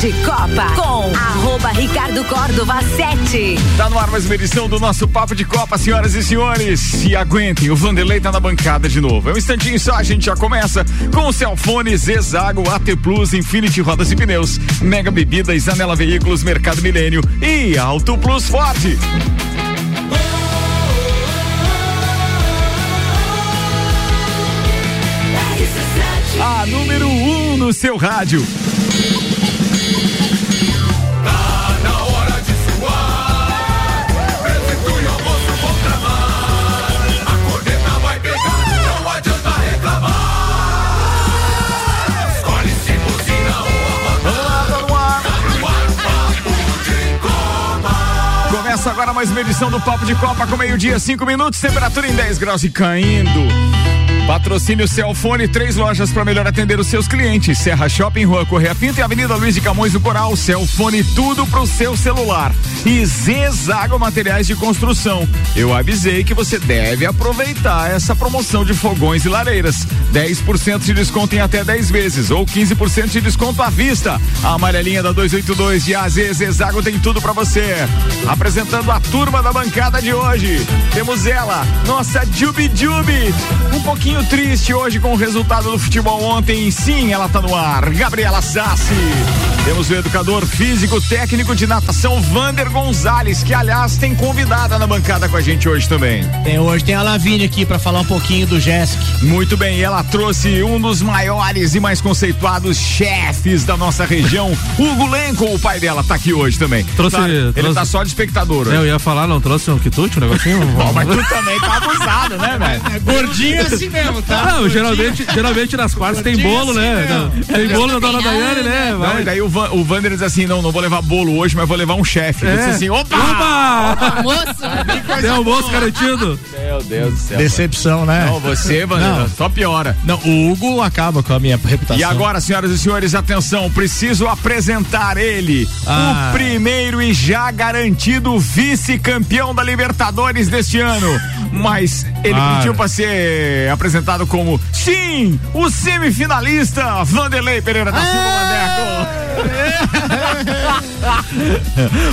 de Copa com arroba Ricardo Córdova 7. Tá no ar mais uma edição do nosso Papo de Copa, senhoras e senhores. Se aguentem, o Vanderlei tá na bancada de novo. É um instantinho só, a gente já começa com o Celfone, Zezago, AT Plus, Infinity Rodas e Pneus, Mega Bebidas, Anela Veículos, Mercado Milênio e Auto Plus Forte. A número 1 um no seu rádio. Agora mais uma edição do Papo de Copa com meio-dia, 5 minutos, temperatura em 10 graus e caindo. Patrocínio Celfone, três lojas para melhor atender os seus clientes. Serra Shopping, Rua Correia Pinto e Avenida Luiz de Camões do Coral. Celfone, tudo pro seu celular. E Zezago Materiais de Construção. Eu avisei que você deve aproveitar essa promoção de fogões e lareiras. 10% de desconto em até 10 vezes ou 15% de desconto à vista. A amarelinha da 282 de AZ Zezago tem tudo para você. Apresentando a turma da bancada de hoje. Temos ela, nossa Jubi Jubi. Um pouquinho triste hoje com o resultado do futebol ontem. Sim, ela tá no ar. Gabriela Sassi. Temos o educador físico técnico de natação Vander Gonzalez, que aliás tem convidada na bancada com a gente hoje também. Tem, hoje tem a Lavínia aqui pra falar um pouquinho do Jessic. Muito bem, e ela trouxe um dos maiores e mais conceituados chefes da nossa região, Hugo Lenco, o pai dela, tá aqui hoje também. Trouxe- Tá- Ele trouxe- tá só de espectador hoje. Eu ia falar, não trouxe um quitute, um negocinho? Bom, mas tu também tá abusado, né, velho? Gordinho é assim mesmo, tá? Não, geralmente, geralmente nas quartas tem bolo, né? Não, Tem bolo da dona Daiane, né? Não, e daí o, Van, o Vander diz assim: não, não vou levar bolo hoje, mas vou levar um chefe. Ele É. disse assim: opa! Opa! Moço, Tem almoço garantido. Meu Deus do céu. Decepção, né? Não, você, Vander, só piora. Não, o Hugo acaba com a minha reputação. E agora, senhoras e senhores, atenção, preciso apresentar ele, Ah. o primeiro e já garantido vice-campeão da Libertadores deste ano. Mas ele Ah. pediu para ser apresentado como, sim, o semifinalista Vanderlei Pereira da Silva Mandeco.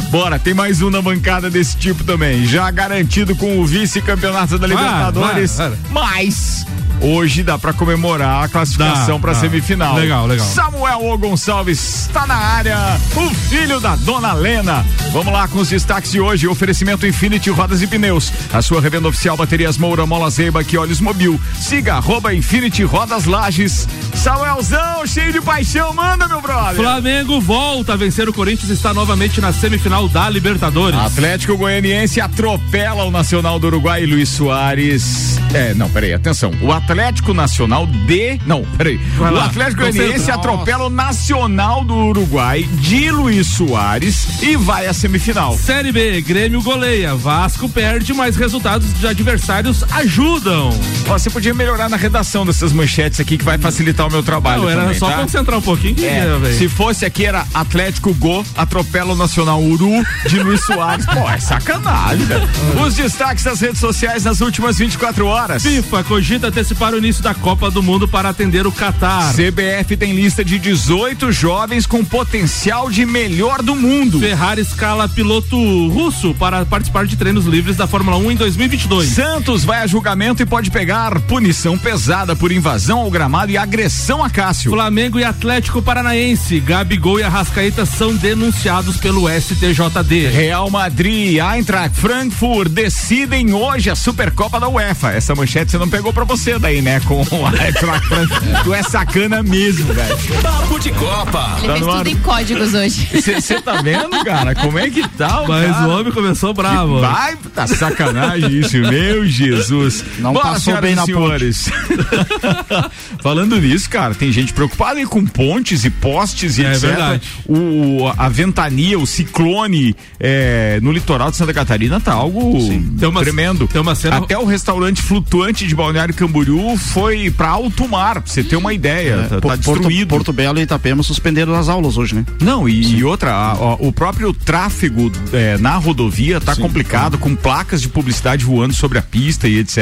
Bora, tem mais um na bancada desse tipo também, já garantido com o vice-campeonato da Libertadores. vai, vai. Mas hoje dá para comemorar a classificação para semifinal. Legal, legal. Samuel O Gonçalves está na área, o filho da dona Lena. Vamos lá com os destaques de hoje. Oferecimento Infinity Rodas e Pneus. A sua revenda oficial Baterias Moura, Mola Zeiba, que Olhos Mobil. Siga arroba Infinity Rodas Lages. Samuelzão, cheio de paixão, manda, meu brother. Flamengo volta a vencer o Corinthians está novamente na semifinal da Libertadores. Atlético Goianiense atropela o Nacional do Uruguai Luiz Soares. É, não, peraí, atenção. O Atlético Nacional de. Não, peraí. Vai o lá, Atlético. Goianiense atropela o Nacional do Uruguai de Luiz Soares e vai à semifinal. Série B, Grêmio goleia, Vasco perde, mas resultados de adversários ajudam. Ó, você podia melhorar na redação dessas manchetes aqui que vai facilitar o meu trabalho. Não, era também, só tá? concentrar um pouquinho que É, se fosse aqui era Atlético Go, atropela o Nacional Uru de Luiz Soares. Pô, é sacanagem, velho. Os destaques das redes sociais nas últimas 24 horas. FIFA cogita antecipar o início da Copa do Mundo para atender o Catar. CBF tem lista de 18 jovens com potencial de melhor do mundo. Ferrari escala piloto russo para participar de treinos livres da Fórmula 1 em 2022. Santos vai a julgamento e pode pegar punição pesada por invasão ao gramado e agressão a Cássio. Flamengo e Atlético Paranaense, Gabigol e Arrascaeta são denunciados pelo STJD. Real Madrid e Eintracht Frankfurt decidem hoje a Supercopa da UEFA. Essa manchete você não pegou pra você daí, né? Com a Eintracht Frankfurt. Tu é sacana mesmo, velho. Papo de Copa. ele Tá fez ar. tudo em códigos hoje. Você tá vendo, cara? Como é que tá o Mas cara? o homem começou bravo. Vai, tá sacanagem isso, meu Jesus. Não Bora, passou bem na senhores. Falando nisso, cara, tem gente preocupada aí com pontes e postes e É etc. verdade. O, a ventania, o ciclone é, no litoral de Santa Catarina tá algo Tem uma- tremendo. tem uma cena- Até o restaurante flutuante de Balneário Camboriú foi pra alto mar, pra você ter uma ideia. tá, tá Porto, destruído. Porto Belo e Itapema suspenderam as aulas hoje, né? Não, e, e outra, a- ó, o próprio tráfego é, na rodovia tá complicado, com placas de publicidade voando sobre a pista e etc.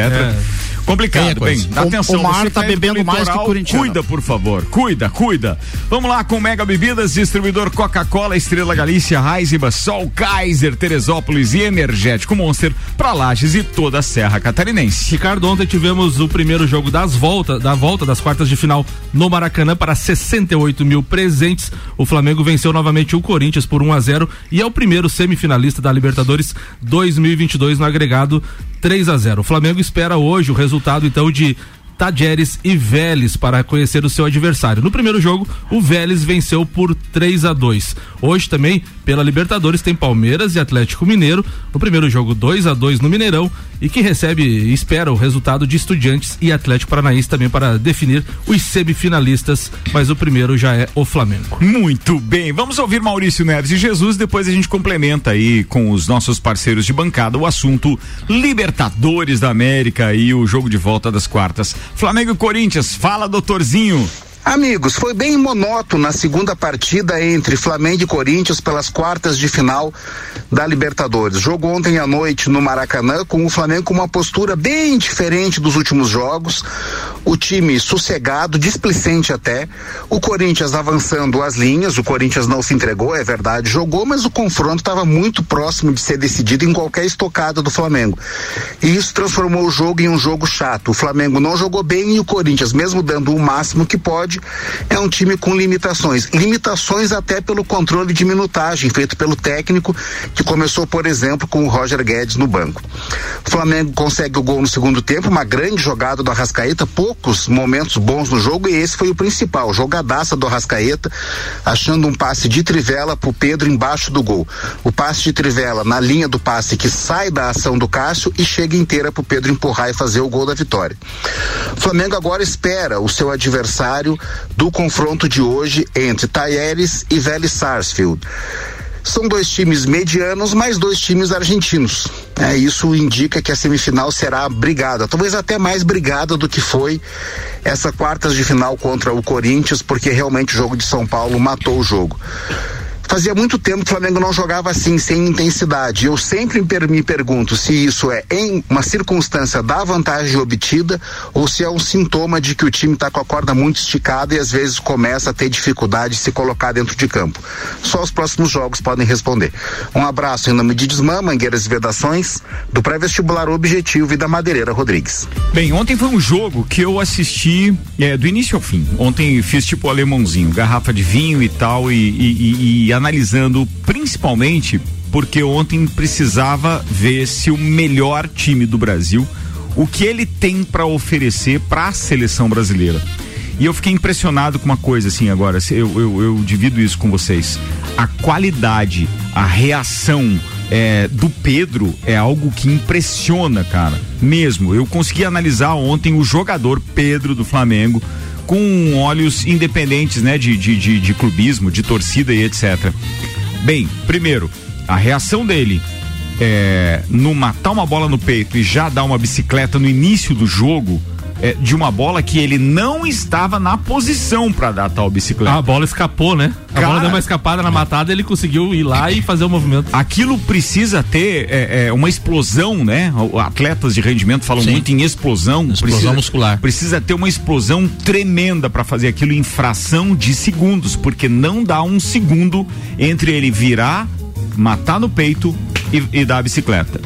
Complicado, bem, dá O- atenção. o mar tá bebendo mais que litoral, corintiano. Cuida, por favor. Cuida, cuida. Vamos lá com Mega Bebidas, distribuidor Coca-Cola, Estrela Galícia, Heisenbach, Sol, Kaiser, Teresópolis e Energético Monster para Lages e toda a Serra Catarinense. Ricardo, ontem tivemos o primeiro jogo das voltas, da volta das quartas de final no Maracanã para 68 mil presentes. O Flamengo venceu novamente o Corinthians por 1 a 0 e é o primeiro semifinalista da Libertadores 2022 no agregado 3 a 0. O Flamengo espera hoje o resultado então de Tajeres e Vélez para conhecer o seu adversário. No primeiro jogo, o Vélez venceu por 3 a 2. Hoje também, pela Libertadores, tem Palmeiras e Atlético Mineiro. No primeiro jogo, 2 a 2 no Mineirão e que recebe e espera o resultado de Estudiantes e Atlético Paranaense também para definir os semifinalistas, mas o primeiro já é o Flamengo. Muito bem, vamos ouvir Maurício Neves e Jesus, depois a gente complementa aí com os nossos parceiros de bancada o assunto Libertadores da América e o jogo de volta das quartas. Flamengo e Corinthians, fala doutorzinho. Amigos, foi bem monótono na segunda partida entre Flamengo e Corinthians pelas quartas de final da Libertadores. Jogo ontem à noite no Maracanã com o Flamengo com uma postura bem diferente dos últimos jogos. O time sossegado, displicente até. O Corinthians avançando as linhas. O Corinthians não se entregou, é verdade, jogou, mas o confronto estava muito próximo de ser decidido em qualquer estocada do Flamengo. E isso transformou o jogo em um jogo chato. O Flamengo não jogou bem e o Corinthians, mesmo dando o máximo que pode, é um time com limitações. Limitações até pelo controle de minutagem feito pelo técnico, que começou, por exemplo, com o Roger Guedes no banco. O Flamengo consegue o gol no segundo tempo, uma grande jogada do Arrascaeta, poucos momentos bons no jogo, e esse foi o principal. Jogadaça do Arrascaeta, achando um passe de trivela pro Pedro embaixo do gol. O passe de trivela na linha do passe que sai da ação do Cássio e chega inteira pro Pedro empurrar e fazer o gol da vitória. O Flamengo agora espera o seu adversário do confronto de hoje entre Tayeres e Vélez Sarsfield. São dois times medianos, mas dois times argentinos. É, isso indica que a semifinal será brigada, talvez até mais brigada do que foi essa quartas de final contra o Corinthians, porque realmente o jogo de São Paulo matou o jogo. Fazia muito tempo que o Flamengo não jogava assim, sem intensidade. Eu sempre me pergunto se isso é em uma circunstância da vantagem obtida ou se é um sintoma de que o time está com a corda muito esticada e às vezes começa a ter dificuldade de se colocar dentro de campo. Só os próximos jogos podem responder. Um abraço em nome de Desmã, Mangueiras e Vedações, do pré-vestibular Objetivo e da Madeireira Rodrigues. Bem, ontem foi um jogo que eu assisti é, do início ao fim. Ontem fiz tipo alemãozinho, garrafa de vinho e tal, e, e, e, e analisando principalmente porque ontem precisava ver se o melhor time do Brasil, o que ele tem para oferecer para a seleção brasileira. E eu fiquei impressionado com uma coisa assim agora, eu, eu, eu divido isso com vocês. A qualidade, a reação, é, do Pedro é algo que impressiona, cara. Mesmo. Eu consegui analisar ontem o jogador Pedro do Flamengo com olhos independentes, né? De, de, de, de clubismo, de torcida e etc. Bem, primeiro, a reação dele é, no matar uma bola no peito e já dar uma bicicleta no início do jogo. É, de uma bola que ele não estava na posição para dar tal bicicleta. A bola escapou, né? A Cara, bola deu uma escapada na matada, ele conseguiu ir lá e fazer o movimento. Aquilo precisa ter é, é, uma explosão, né? Atletas de rendimento falam Sim. muito em explosão. Explosão precisa, muscular. Precisa ter uma explosão tremenda para fazer aquilo em fração de segundos, porque não dá um segundo entre ele virar, matar no peito e, e dar a bicicleta.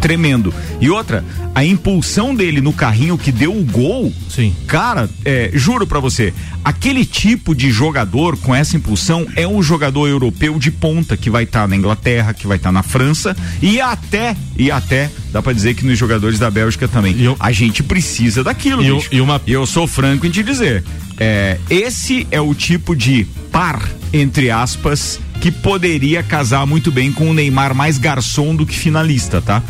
Tremendo. E outra, a impulsão dele no carrinho que deu o gol. Sim. Cara, é, juro pra você, aquele tipo de jogador com essa impulsão é um jogador europeu de ponta que vai estar na Inglaterra, que vai estar na França e até, e até, dá pra dizer que nos jogadores da Bélgica também. Eu- A gente precisa daquilo, E eu- e uma- eu sou franco em te dizer, é, esse é o tipo de par, entre aspas, que poderia casar muito bem com o Neymar mais garçom do que finalista, tá?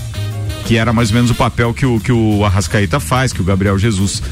que era mais ou menos o papel que o, que o Arrascaeta faz, que o Gabriel Jesus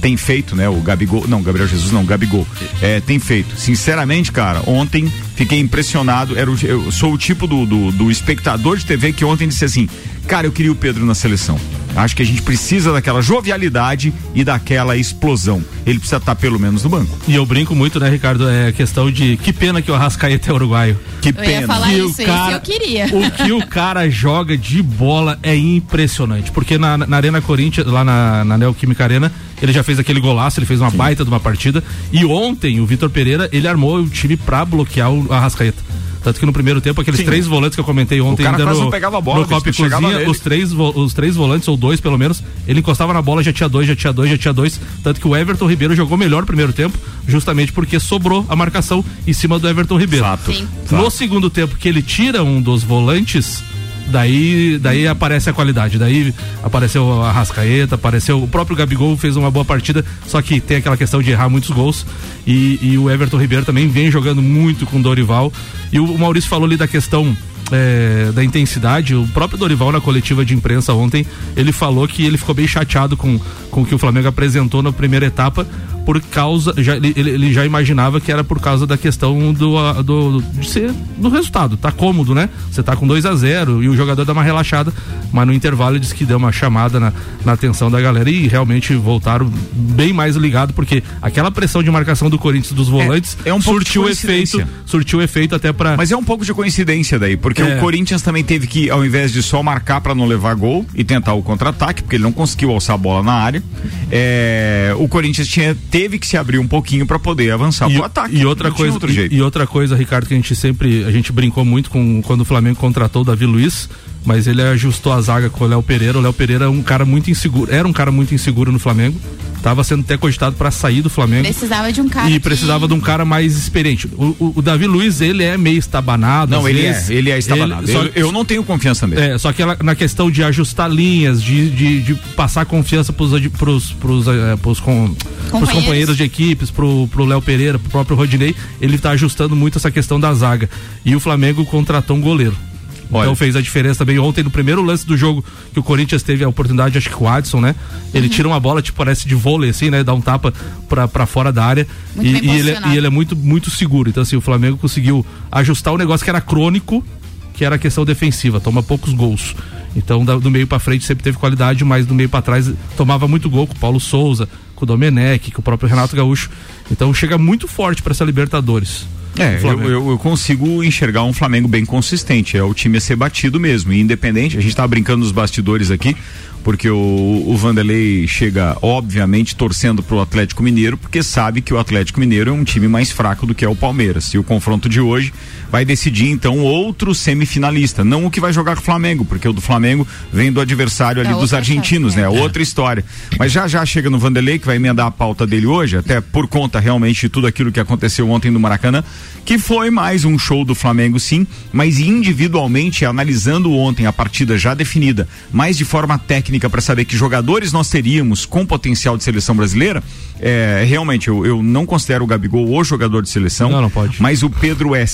tem feito, né? O Gabigol, não, Gabriel Jesus não, Gabigol, é, tem feito. Sinceramente, cara, ontem fiquei impressionado, era o- eu sou o tipo do, do, do espectador de TV que ontem disse assim, cara, eu queria o Pedro na seleção. Acho que a gente precisa daquela jovialidade e daquela explosão. Ele precisa estar pelo menos no banco. E eu brinco muito, né, Ricardo? É questão de que pena que o Arrascaeta é uruguaio. Que Eu ia pena. falar Que isso, o cara- eu queria. O que o cara joga de bola é impressionante. Porque na, na Arena Corinthians, lá na, na Neoquímica Arena, ele já fez aquele golaço, ele fez uma baita de uma partida. E ontem, o Vitor Pereira, ele armou o time pra bloquear o Arrascaeta. Tanto que no primeiro tempo, aqueles Sim. três volantes que eu comentei ontem cara ainda quase no, não pegava a bola, no Copa e Cozinha, os três, os três volantes, ou dois pelo menos, ele encostava na bola, já tinha dois, já tinha dois, já tinha dois. Tanto que o Everton Ribeiro jogou melhor no primeiro tempo, justamente porque sobrou a marcação em cima do Everton Ribeiro. Fato. Sim. No segundo tempo que ele tira um dos volantes, daí, daí aparece a qualidade. Daí apareceu a Rascaeta, apareceu o próprio Gabigol fez uma boa partida, só que tem aquela questão de errar muitos gols. E, e o Everton Ribeiro também vem jogando muito com Dorival. E o Maurício falou ali da questão é, da intensidade, o próprio Dorival na coletiva de imprensa ontem, ele falou que ele ficou bem chateado com, com o que o Flamengo apresentou na primeira etapa, por causa, já, ele, ele- já imaginava que era por causa da questão do, do, de ser, do resultado, tá cômodo, né? Você tá com 2 a 0 e o jogador dá uma relaxada, mas no intervalo ele disse que deu uma chamada na, na atenção da galera e realmente voltaram bem mais ligado, porque aquela pressão de marcação do Corinthians dos volantes é um pouco de surtiu efeito, surtiu efeito até para Mas é um pouco de coincidência daí, porque É. o Corinthians também teve que, ao invés de só marcar para não levar gol e tentar o contra-ataque, porque ele não conseguiu alçar a bola na área, é, o Corinthians tinha, teve que se abrir um pouquinho para poder avançar e, pro ataque. e outra coisa outro e- e, outra coisa Ricardo que a gente sempre a gente brincou muito com quando o Flamengo contratou o Davi Luiz mas ele ajustou a zaga com o Léo Pereira o Léo Pereira é um cara muito inseguro era um cara muito inseguro no Flamengo estava sendo até cogitado para sair do Flamengo Precisava de um cara. e que- precisava de um cara mais experiente o, o- o Davi Luiz ele é meio estabanado Não, ele vezes. é, ele é estabanado. só- Eu, eu não tenho confiança nele. é, só que ela, na questão de ajustar linhas, de, de, de passar confiança pros, pros, pros, eh, pros, com, pros Companheiros. companheiros de equipes, pro, pro Léo Pereira, pro próprio Rodinei, ele tá ajustando muito essa questão da zaga. E o Flamengo contratou um goleiro. Olha. Então fez a diferença também. Ontem, no primeiro lance do jogo, que o Corinthians teve a oportunidade, acho que com o Adson, né? Ele Uhum. tira uma bola, tipo, parece de vôlei, assim, né? Dá um tapa pra, pra fora da área. Muito E, bem e ele, posicionado. e ele é muito, muito seguro. Então, assim, o Flamengo conseguiu ajustar o negócio que era crônico, que era a questão defensiva, toma poucos gols. Então, da- do meio pra frente sempre teve qualidade, mas do meio pra trás tomava muito gol com o Paulo Souza, com o Domenech, com o próprio Renato Gaúcho. Então, chega muito forte pra essa Libertadores. É, O eu, eu- eu consigo enxergar um Flamengo bem consistente. É o time a ser batido mesmo. E independente, a gente tava brincando nos bastidores aqui, porque o, o Vanderlei chega, obviamente, torcendo pro Atlético Mineiro, porque sabe que o Atlético Mineiro é um time mais fraco do que é o Palmeiras. E o confronto de hoje vai decidir, então, outro semifinalista. Não o que vai jogar com o Flamengo, porque o do Flamengo vem do adversário ali Da dos argentinos, né? é. Outra história. Mas já já chega no Vanderlei, que vai emendar a pauta dele hoje, até por conta realmente de tudo aquilo que aconteceu ontem no Maracanã, que foi mais um show do Flamengo, sim, mas individualmente, analisando ontem a partida já definida, mais de forma técnica para saber que jogadores nós teríamos com potencial de seleção brasileira, é, realmente eu, eu não considero o Gabigol o jogador de seleção. Não, não pode. Mas o Pedro é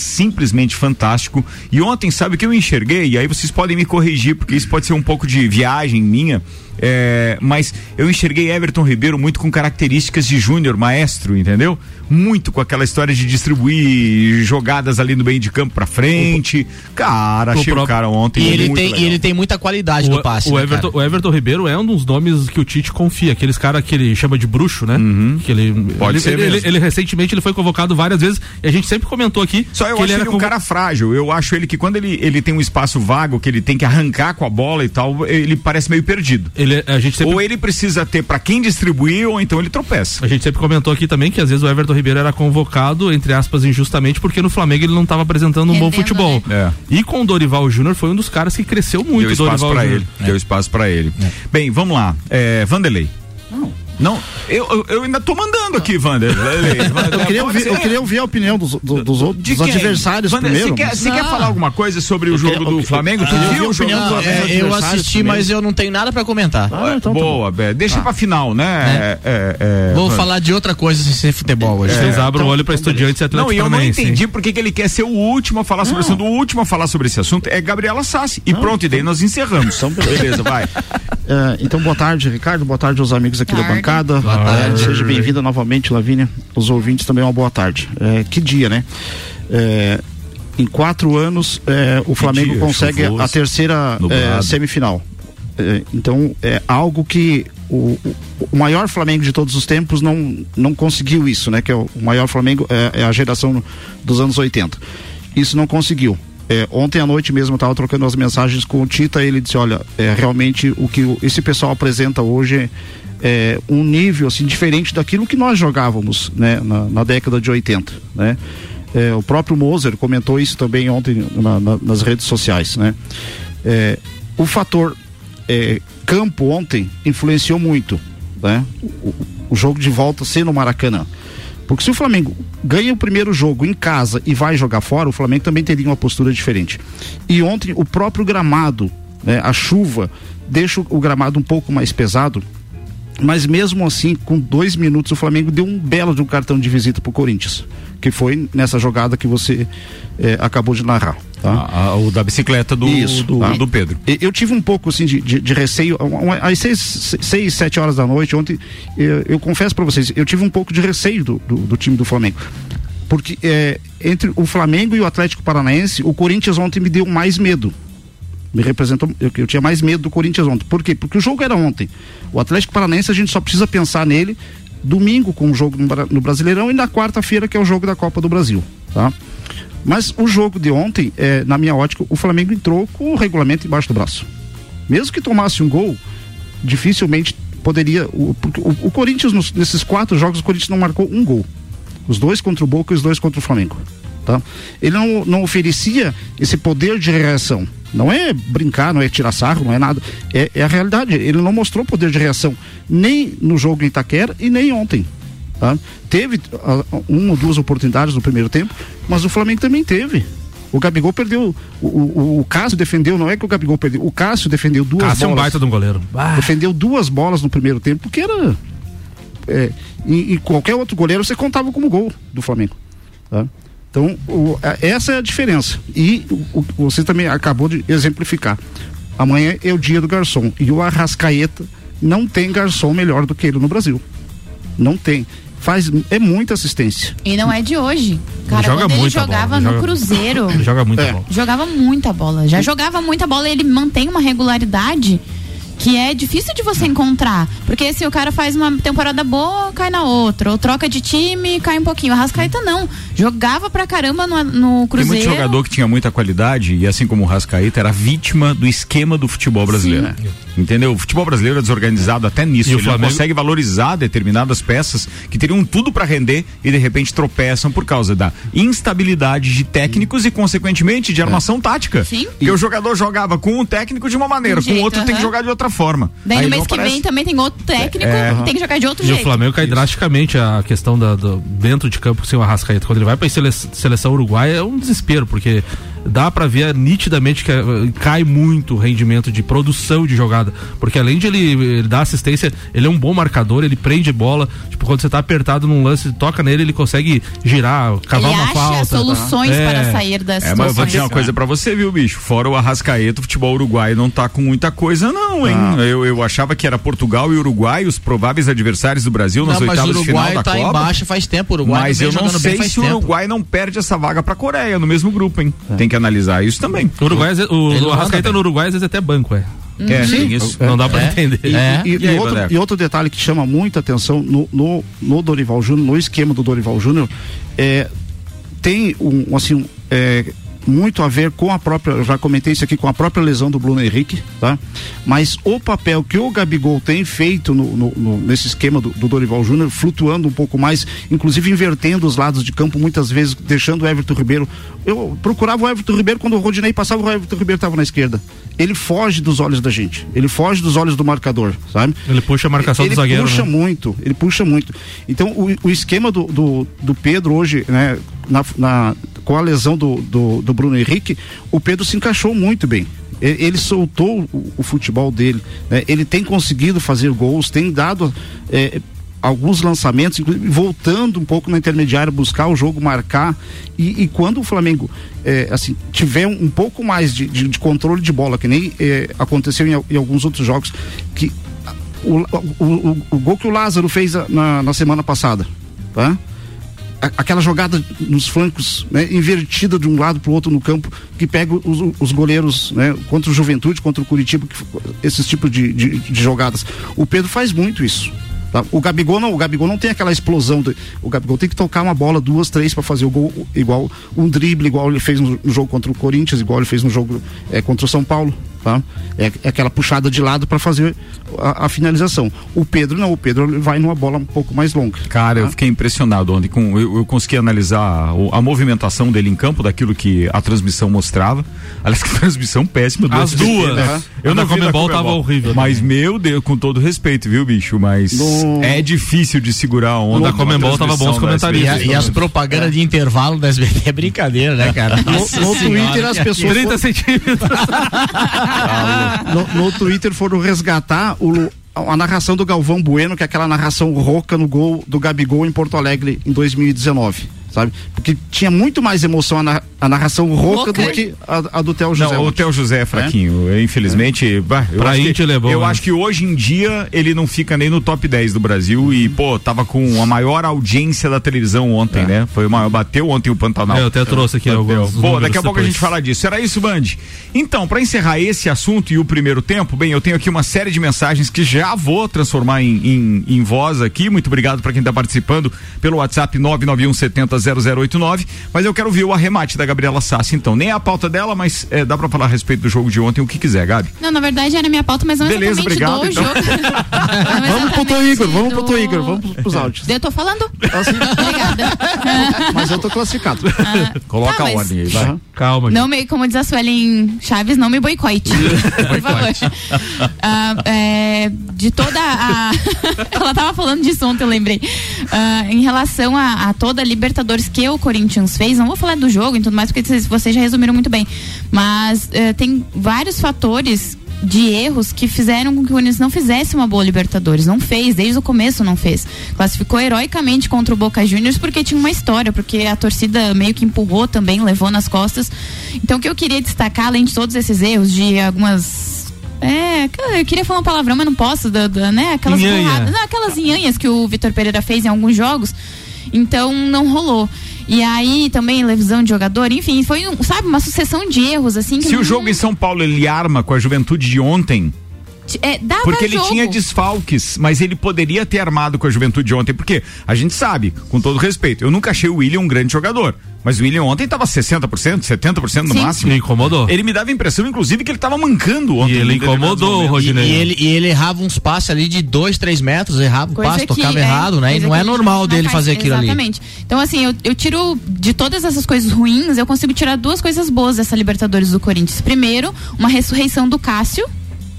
simplesmente fantástico. E ontem, sabe o que eu enxerguei? E aí vocês podem me corrigir, porque isso pode ser um pouco de viagem minha. É, mas eu enxerguei Everton Ribeiro muito com características de júnior, maestro, entendeu? Muito com aquela história de distribuir jogadas ali no meio de campo pra frente. Cara, achei o, cara ontem E ele muito tem, e ele tem muita qualidade O, no passe. o né, Everton, o Everton Ribeiro é um dos nomes que o Tite confia, aqueles caras que ele chama de bruxo, né? Que ele, Uhum. Pode ele, ser ele, mesmo. ele- ele recentemente ele foi convocado várias vezes e a gente sempre comentou aqui Só eu que acho ele ele, era um convo- cara frágil. Eu acho ele que quando ele, ele tem um espaço vago, que ele tem que arrancar com a bola e tal, ele parece meio perdido. ele, a gente sempre Ou ele precisa ter pra quem distribuir, ou então ele tropeça. A gente sempre comentou aqui também que às vezes o Everton Ribeiro era convocado, entre aspas, injustamente, porque no Flamengo ele não estava apresentando um bom Rendendo, futebol. né? E com o Dorival Júnior foi um dos caras que cresceu muito, Deu espaço Júnior. ele. Deu espaço pra ele. Bem, vamos lá. É, Vanderlei. Não, eu, eu, eu ainda tô mandando aqui, Vanderlei. Eu queria, ouvir, eu queria ouvir a opinião dos, do- dos, outros, dos adversários Vanderlei, primeiro. Você quer, você quer Não. falar alguma coisa sobre o jogo do Flamengo? Tu viu o jogo É, eu assisti, mas eu não tenho nada pra comentar. Ah, então tá. Boa, Bé. Deixa pra final, né? É, é, é, Vou falar de outra coisa sem ser futebol hoje. Vocês abrem então- o olho para estudiantes e Atlético Não, e eu não entendi porque que ele quer ser o último a falar sobre esse assunto. O último a falar sobre esse assunto é Gabriela Sassi. E pronto, e daí nós encerramos. Então, beleza. vai. Então, boa tarde, Ricardo. Boa tarde aos amigos aqui da Tarde. Boa tarde. seja bem-vinda novamente, Lavínia. Os ouvintes também uma boa tarde. É, que dia, né? É, em quatro anos, é, o Flamengo dia consegue chuvoso, a terceira é, semifinal. É, então é algo que o, o- maior Flamengo de todos os tempos não, não conseguiu isso, né? Que é o, o maior Flamengo é, é a geração dos anos 80. Isso não conseguiu. É, ontem à noite mesmo estava trocando as mensagens com o Tita ele disse, olha, é, realmente o que esse pessoal apresenta hoje é, é um nível assim diferente daquilo que nós jogávamos né, na, na década de 80, né? É, o próprio Moser comentou isso também ontem na- na- nas redes sociais, né? É, o fator é, campo ontem influenciou muito, né? O, o jogo de volta ser no Maracanã. Porque se o Flamengo ganha o primeiro jogo em casa e vai jogar fora, o Flamengo também teria uma postura diferente. E ontem o próprio gramado, né, a chuva, deixa o- o gramado um pouco mais pesado. Mas mesmo assim, com dois minutos, o Flamengo deu um belo de um cartão de visita pro Corinthians. Que foi nessa jogada que você eh, acabou de narrar. Tá? A- a- o da bicicleta do, Isso, do, tá. do Pedro. Eu tive um pouco assim de, de, de receio. Às seis, seis, sete horas da noite, ontem, eu, eu confesso para vocês, eu tive um pouco de receio do, do, do time do Flamengo. Porque eh, entre o Flamengo e o Atlético Paranaense, o Corinthians ontem me deu mais medo. Me representou. Eu, eu tinha mais medo do Corinthians ontem. Por quê? Porque o jogo era ontem. O Atlético Paranaense a gente só precisa pensar nele domingo com o jogo no, no Brasileirão e na quarta-feira, que é o jogo da Copa do Brasil. Tá? Mas o jogo de ontem, eh, na minha ótica, o Flamengo entrou com o regulamento embaixo do braço. Mesmo que tomasse um gol, dificilmente poderia. O, o, o Corinthians, nesses quatro jogos, o Corinthians não marcou um gol. Os dois contra o Boca e os dois contra o Flamengo. Tá? Ele não, não oferecia esse poder de reação. Não é brincar, não é tirar sarro, não é nada. É, é a realidade. Ele não mostrou poder de reação nem no jogo em Itaquera e nem ontem. Tá? Teve ah, uma ou duas oportunidades no primeiro tempo, mas o Flamengo também teve. O Gabigol perdeu. O, o, o Cássio defendeu, não é que o Gabigol perdeu. O Cássio defendeu duas Cássio é um bolas. baita de um goleiro. Defendeu duas bolas no primeiro tempo, porque era. É, e, e qualquer outro goleiro você contava como gol do Flamengo. tá? Então, o- a- essa é a diferença. E você também acabou de exemplificar. Amanhã é o dia do garçom. E o Arrascaeta não tem garçom melhor do que ele no Brasil. Não tem. Faz, é muita assistência. E não é de hoje. Cara, joga quando ele muita jogava bola, ele no joga- Cruzeiro, Ele joga muito É. bom. jogava muita bola. Já jogava muita bola e ele mantém uma regularidade que é difícil de você encontrar. Porque se o cara faz uma temporada boa, cai na outra. Ou troca de time, cai um pouquinho. O Rascaeta não. Jogava pra caramba no, no Tem Cruzeiro. muito jogador que tinha muita qualidade e assim como o Rascaíta era vítima do esquema do futebol brasileiro. Entendeu? O futebol brasileiro é desorganizado até nisso. E o Flamengo- consegue valorizar determinadas peças que teriam tudo para render e de repente tropeçam por causa da instabilidade de técnicos e consequentemente de armação tática. Sim. Porque o jogador jogava com um técnico de uma maneira, um com o outro tem que jogar de outra forma. Daí Aí no mês que aparece- vem também tem outro técnico É, que tem que jogar de outro E jeito. o Flamengo cai drasticamente a questão da, do- dentro de campo sem o Arrascaeta. Quando ele vai pra sele- seleção uruguaia é um desespero, porque dá pra ver nitidamente que eh, cai muito o rendimento de produção de jogada. Porque além de ele, ele dar assistência, ele é um bom marcador, ele prende bola. Tipo, quando você tá apertado num lance, toca nele, ele consegue girar, cavar Ele uma acha falta. soluções É. para sair das É, mas eu vou dizer uma coisa pra você, viu, bicho? Fora o Arrascaeta, o futebol uruguaio não tá com muita coisa, não, hein? Eu, eu achava que era Portugal e Uruguai os prováveis adversários do Brasil nas Não, mas o oitavas de final Uruguai da tá Copa. embaixo faz tempo. O Uruguai Mas eu não sei se o. Uruguai não perde essa vaga pra Coreia no mesmo grupo, hein? Tem que analisar isso também. O Uruguai, o, o não Arrascaeta no Uruguai às vezes até banco, é. É, tem isso. Não dá pra É. entender. E, É. e- E e aí, outro, e outro detalhe que chama muita atenção no, no, no Dorival Júnior, no esquema do Dorival Júnior, é, tem um, assim, um, é, muito a ver com a própria, eu já comentei isso aqui, com a própria lesão do Bruno Henrique, tá? Mas o papel que o Gabigol tem feito no, no- no- nesse esquema do, do Dorival Júnior, flutuando um pouco mais, inclusive invertendo os lados de campo, muitas vezes deixando o Everton Ribeiro. Eu procurava o Everton Ribeiro quando o Rodinei passava, o Everton Ribeiro estava na esquerda. Ele foge dos olhos da gente, ele foge dos olhos do marcador, sabe? Ele puxa a marcação ele do zagueiro. puxa né? muito, ele puxa muito. Então o, o esquema do, do, do Pedro hoje, né, na, na- com a lesão do, do, do Bruno Henrique, o Pedro se encaixou muito bem. Ele soltou o, futebol dele, né? ele tem conseguido fazer gols, tem dado é, alguns lançamentos, voltando um pouco na intermediária, buscar o jogo, marcar. E, e quando o Flamengo é, assim, tiver um, pouco mais de, de- de controle de bola, que nem é, aconteceu em, em alguns outros jogos, que o, o, o, o gol que o Lázaro fez na, na semana passada, tá? Aquela jogada nos flancos, né, invertida de um lado para o outro no campo, que pega os, os goleiros, né, contra o Juventude, contra o Curitiba, que, esses tipos de, de, de jogadas. O Pedro faz muito isso. tá? O Gabigol não, o Gabigol não tem aquela explosão. de- o Gabigol tem que tocar uma bola duas, três para fazer o gol igual um drible igual ele fez no, jogo contra o Corinthians, igual ele fez no jogo eh, contra o São Paulo, tá? É, é aquela puxada de lado para fazer a, a finalização. O Pedro não, o Pedro vai numa bola um pouco mais longa. Cara, eu tá? fiquei impressionado ontem com eu, eu consegui analisar o- a movimentação dele em campo daquilo que a transmissão mostrava. Aliás, que transmissão péssima do As SBT, duas. né? A da vi na Comembol tava horrível Mas meu Deus, com todo respeito, viu, bicho, mas No- é difícil de segurar a onda. da numa Comembol tava bons comentaristas. SBT. E, a- e as propagandas de intervalo da SBT é brincadeira, né, cara? No, Nossa no. Twitter as pessoas 30 foram, centímetros. no, no Twitter foram resgatar o, a narração do Galvão Bueno, que é aquela narração rouca no gol do Gabigol em Porto Alegre em 2019, sabe? Porque tinha muito mais emoção a, na- a narração rouca, Rouca? do que a, a do Theo José. Não, o. Theo José é fraquinho. Infelizmente, bah, eu, Pra acho, que, é bom, eu né? acho que hoje em dia ele não fica nem no top 10 do Brasil e, pô, tava com a maior audiência da televisão ontem, né? Foi o maior, bateu ontem o Pantanal. É, eu até trouxe aqui alguns Pô, daqui a pouco a depois. gente fala disso. Era isso, Band? Então, pra encerrar esse assunto e o primeiro tempo, bem, eu tenho aqui uma série de mensagens que já vou transformar em, em, em voz aqui. Muito obrigado pra quem tá participando pelo WhatsApp 991 70 0089. Mas eu quero ver o arremate da Gabriela Sassi, então. Nem é a pauta dela, mas é, dá pra falar a respeito do jogo de ontem, o que quiser, Gabi. Não, na verdade era minha pauta, mas não Beleza, exatamente obrigado, do então. jogo. Não Vamos pro Tô Igor, vamos pro Tô Igor, vamos pros- áudios. Eu tô falando? Assim, Obrigada. mas eu tô classificado. Coloca Tá, a mas- ordem aí, vai. Calma, Não me, como diz a Suelen Chaves, não me boicote. por favor. Ah, é, de toda a. Ela tava falando disso ontem, eu lembrei. Ah, em relação a, a toda a Libertadores que o Corinthians fez, não vou falar do jogo e tudo mais, porque vocês, já resumiram muito bem. Mas eh, tem vários fatores de erros que fizeram com que o Corinthians não fizesse uma boa Libertadores. Não fez, desde o começo não fez. Classificou heroicamente contra o Boca Juniors porque tinha uma história, porque a torcida meio que empurrou também, levou nas costas. Então o que eu queria destacar, além de todos esses erros, de algumas. É, eu queria falar uma palavrão, mas não posso, da, da, né? Aquelas Nhanha. burradas. Não, aquelas nhanhas que o Vitor Pereira fez em alguns jogos. Então não rolou. E aí também lesão de jogador, enfim, foi, um, sabe, uma sucessão de erros, assim. Que Se não- o jogo em São Paulo ele arma com a juventude de ontem, É, dava Porque ele jogo. tinha desfalques, mas ele poderia ter armado com a juventude de ontem, porque a gente sabe, com todo respeito, eu nunca achei o William um grande jogador. Mas o William ontem tava 60%, 70% no Sim. máximo. Me incomodou. Ele me dava a impressão, inclusive, que ele tava mancando ontem. E ele incomodou o momentos. E, Rodinei. e ele, e ele errava uns passes ali de dois, três metros, errava o Coisa passe, tocava é, errado, né? E não é normal dele faz. fazer aquilo ali. Exatamente. Então, assim, eu, eu tiro de todas essas coisas ruins, eu consigo tirar duas coisas boas dessa Libertadores do Corinthians. Primeiro, uma ressurreição do Cássio.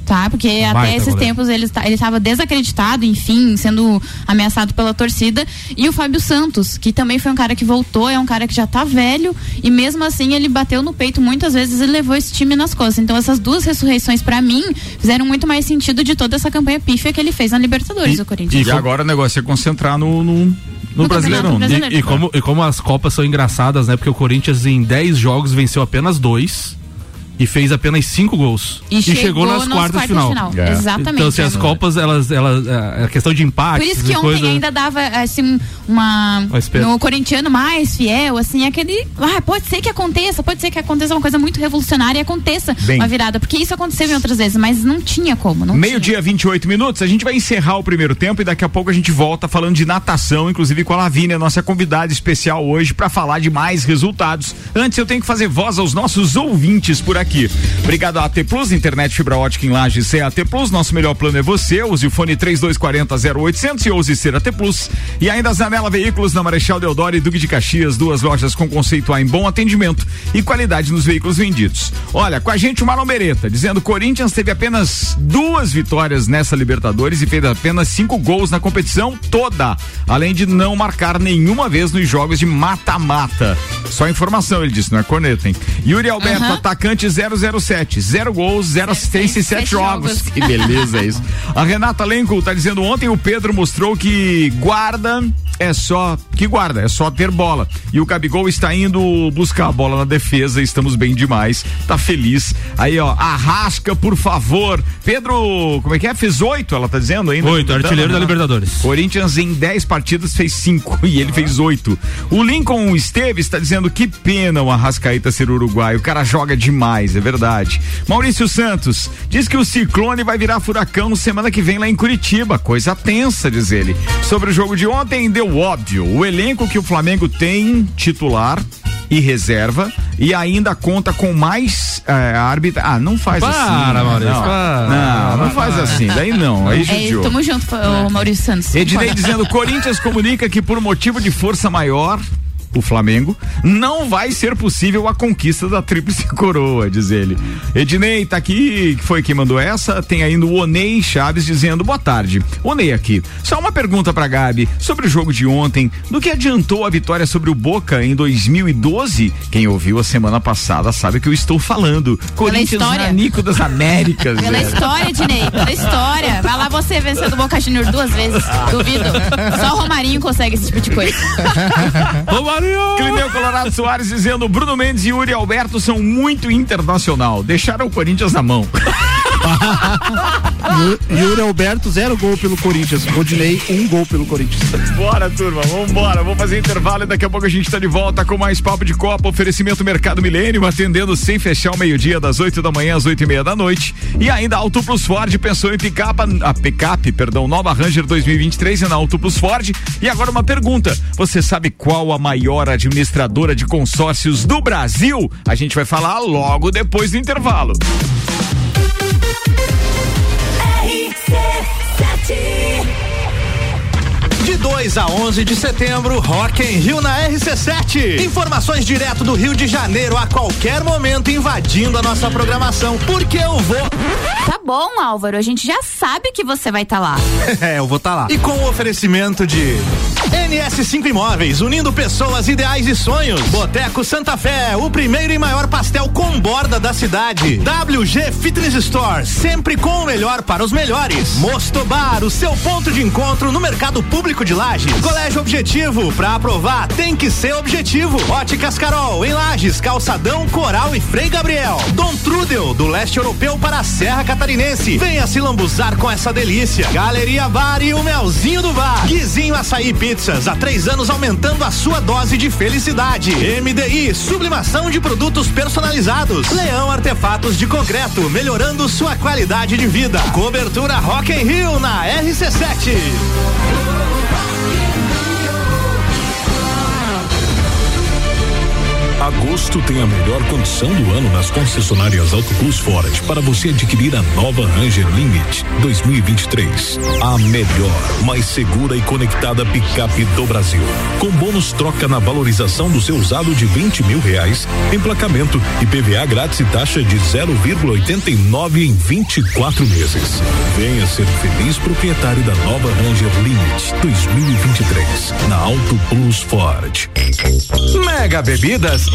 Tá, porque Baita até esses goleiro. tempos ele ele estava desacreditado, enfim, sendo ameaçado pela torcida. E o Fábio Santos, que também foi um cara que voltou, é um cara que já tá velho, e mesmo assim ele bateu no peito muitas vezes e levou esse time nas costas. Então essas duas ressurreições, pra mim, fizeram muito mais sentido de toda essa campanha pífia que ele fez na Libertadores do Corinthians. E agora o negócio é concentrar no, no, no No Brasileirão. Brasileiro. E, e como, e como as Copas são engraçadas, né? Porque o Corinthians em 10 jogos venceu apenas dois e fez apenas cinco gols. E, chegou, nas quartas de final. É. Exatamente. Então, assim, as. Copas, elas, elas, é, a questão de empate. Por isso que ontem ainda dava, assim, uma. No corintiano mais fiel, assim, aquele. Ah, pode ser que aconteça, pode ser que aconteça uma coisa muito revolucionária e aconteça Bem. uma virada. Porque isso aconteceu em outras vezes, mas não tinha como. Não Meio-dia, 28 minutos. A gente vai encerrar o primeiro tempo e daqui a pouco a gente volta falando de natação, inclusive com a Lavínia, nossa convidada especial hoje, para falar de mais resultados. Antes, eu tenho que fazer voz aos nossos ouvintes por aqui. Obrigado a AT Plus, internet fibra ótica em Lages, é AT Plus. Nosso melhor plano é você. Use o fone 3240 0800 e ouse ser AT Plus. E ainda Zanela Veículos na Marechal Deodoro e Duque de Caxias, duas lojas com conceito A em bom atendimento e qualidade nos veículos vendidos. Olha, com a gente o Marlon Beretta, dizendo Corinthians teve apenas duas vitórias nessa Libertadores e fez apenas cinco gols na competição toda, além de não marcar nenhuma vez nos jogos de mata-mata. Só informação, ele disse, não é corneta, hein? Yuri Alberto, atacante 007. Zero gols, zero assistência e sete sete jogos. jogos. Que beleza isso. A Renata Lenco tá dizendo ontem o Pedro mostrou que guarda é só que guarda, é só ter bola. E o Gabigol está indo buscar a bola na defesa, estamos bem demais. Tá feliz. Aí, ó, arrasca, por favor. Pedro, como é que é? Fez oito, ela tá dizendo ainda? Oito, artilheiro da Né? Libertadores. Corinthians em 10 partidas fez 5 e ele fez 8. O Lincoln Esteves está dizendo que pena o Arrascaeta ser uruguaio. O cara joga demais, é verdade. Maurício Santos diz que o ciclone vai virar furacão semana que vem lá em Curitiba. Coisa tensa, diz ele. Sobre o jogo de ontem, deu óbvio. O elenco que o Flamengo tem titular e reserva e ainda conta com mais é, árbitra. Ah, não faz Para, assim. né? Maurício, não, para. não, não faz assim. Daí não. Aí É, judiou. tamo junto, Maurício Santos. Ednei Concordo. dizendo: Corinthians comunica que por motivo de força maior. O Flamengo não vai ser possível a conquista da tríplice coroa, diz ele. Ednei tá aqui, que foi quem mandou essa. Tem ainda o Onei Chaves dizendo boa tarde. Onei aqui. Só uma pergunta pra Gabi sobre o jogo de ontem. Do que adiantou a vitória sobre o Boca em 2012? Quem ouviu a semana passada sabe que eu estou falando. Corinthians. Nanico das Américas. Pela velho. história, Dinei, pela história. Vai lá você vencendo o Boca Juniors duas vezes. Duvido. Só o Romarinho consegue esse tipo de coisa. Ô, Marinho! Clineu Colorado Soares dizendo Bruno Mendes e Yuri Alberto são muito internacional. Deixaram o Corinthians na mão. Yuri Alberto, zero gol pelo Corinthians. Rodinei, um gol pelo Corinthians. Bora, turma, vambora. Vamos fazer intervalo e daqui a pouco a gente tá de volta com mais papo de Copa. Oferecimento Mercado Milênio, atendendo sem fechar o meio-dia, das 8 da manhã às oito e meia da noite. E ainda Auto Plus Ford pensou em picapa, a picape, perdão, nova Ranger 2023 é na Auto Plus Ford. E agora uma pergunta: você sabe qual a maior administradora de consórcios do Brasil? A gente vai falar logo depois do intervalo. De 2 a 11 de setembro, Rock in Rio na RC7. Informações direto do Rio de Janeiro a qualquer momento invadindo a nossa programação. Porque eu vou. Tá bom, Álvaro, a gente já sabe que você vai estar lá. é, eu vou estar lá. E com o oferecimento de NS5 Imóveis, unindo pessoas, ideais e sonhos. Boteco Santa Fé, o primeiro e maior pastel com borda da cidade. WG Fitness Store, sempre com o melhor para os melhores. Mosto Bar, o seu ponto de encontro no mercado público de Lages. Colégio Objetivo, para aprovar tem que ser objetivo. Óticas Carol, em Lages, Calçadão, Coral e Frei Gabriel. Dom Trudel, do leste europeu para a Serra Catarinense. Venha se lambuzar com essa delícia. Galeria Bar e o Melzinho do Bar. Guizinho Açaí Pizzas, há três anos aumentando a sua dose de felicidade. MDI, sublimação de produtos personalizados. Leão Artefatos de Concreto, melhorando sua qualidade de vida. Cobertura Rock in Rio na RC7. Agosto tem a melhor condição do ano nas concessionárias Auto Plus Ford para você adquirir a nova Ranger Limit 2023. A melhor, mais segura e conectada picape do Brasil. Com bônus troca na valorização do seu usado de 20 mil reais, emplacamento e PVA grátis e taxa de 0,89 em 24 meses. Venha ser feliz proprietário da nova Ranger Limit 2023 na Auto Plus Ford. Mega Bebidas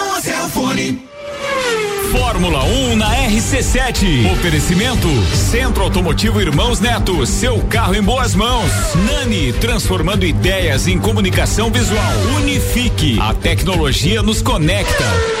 Fórmula 1 na RC7. Oferecimento Centro Automotivo Irmãos Neto. Seu carro em boas mãos. Nani, transformando ideias em comunicação visual. Unifique. A tecnologia nos conecta.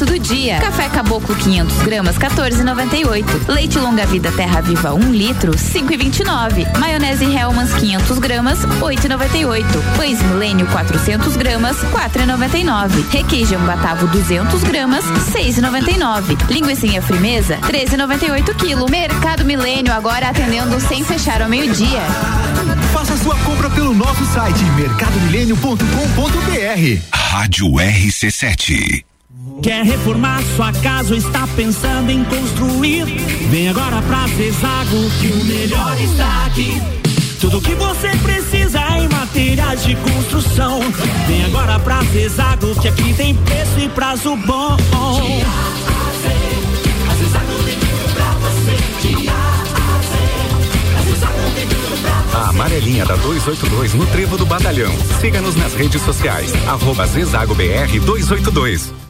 barato do dia. Café Caboclo 500 gramas 14,98. Leite Longa Vida Terra Viva 1 litro 5,29. Maionese Hellmann's 500 gramas 8,98. Pães Milênio 400 gramas 4,99. Requeijão Batavo 200 gramas 6,99. Linguiça Frimeza 13,98 quilo. Mercado Milênio agora atendendo sem fechar ao meio-dia. Faça sua compra pelo nosso site mercadomilênio.com.br. Rádio RC7. Quer reformar sua casa ou está pensando em construir? Vem agora pra Zezago que o melhor está aqui. Tudo que você precisa em materiais de construção. Vem agora pra Zezago que aqui tem preço e prazo bom. A amarelinha da 282 no Trevo do Batalhão. Siga-nos nas redes sociais. Arroba Zezago BR 282.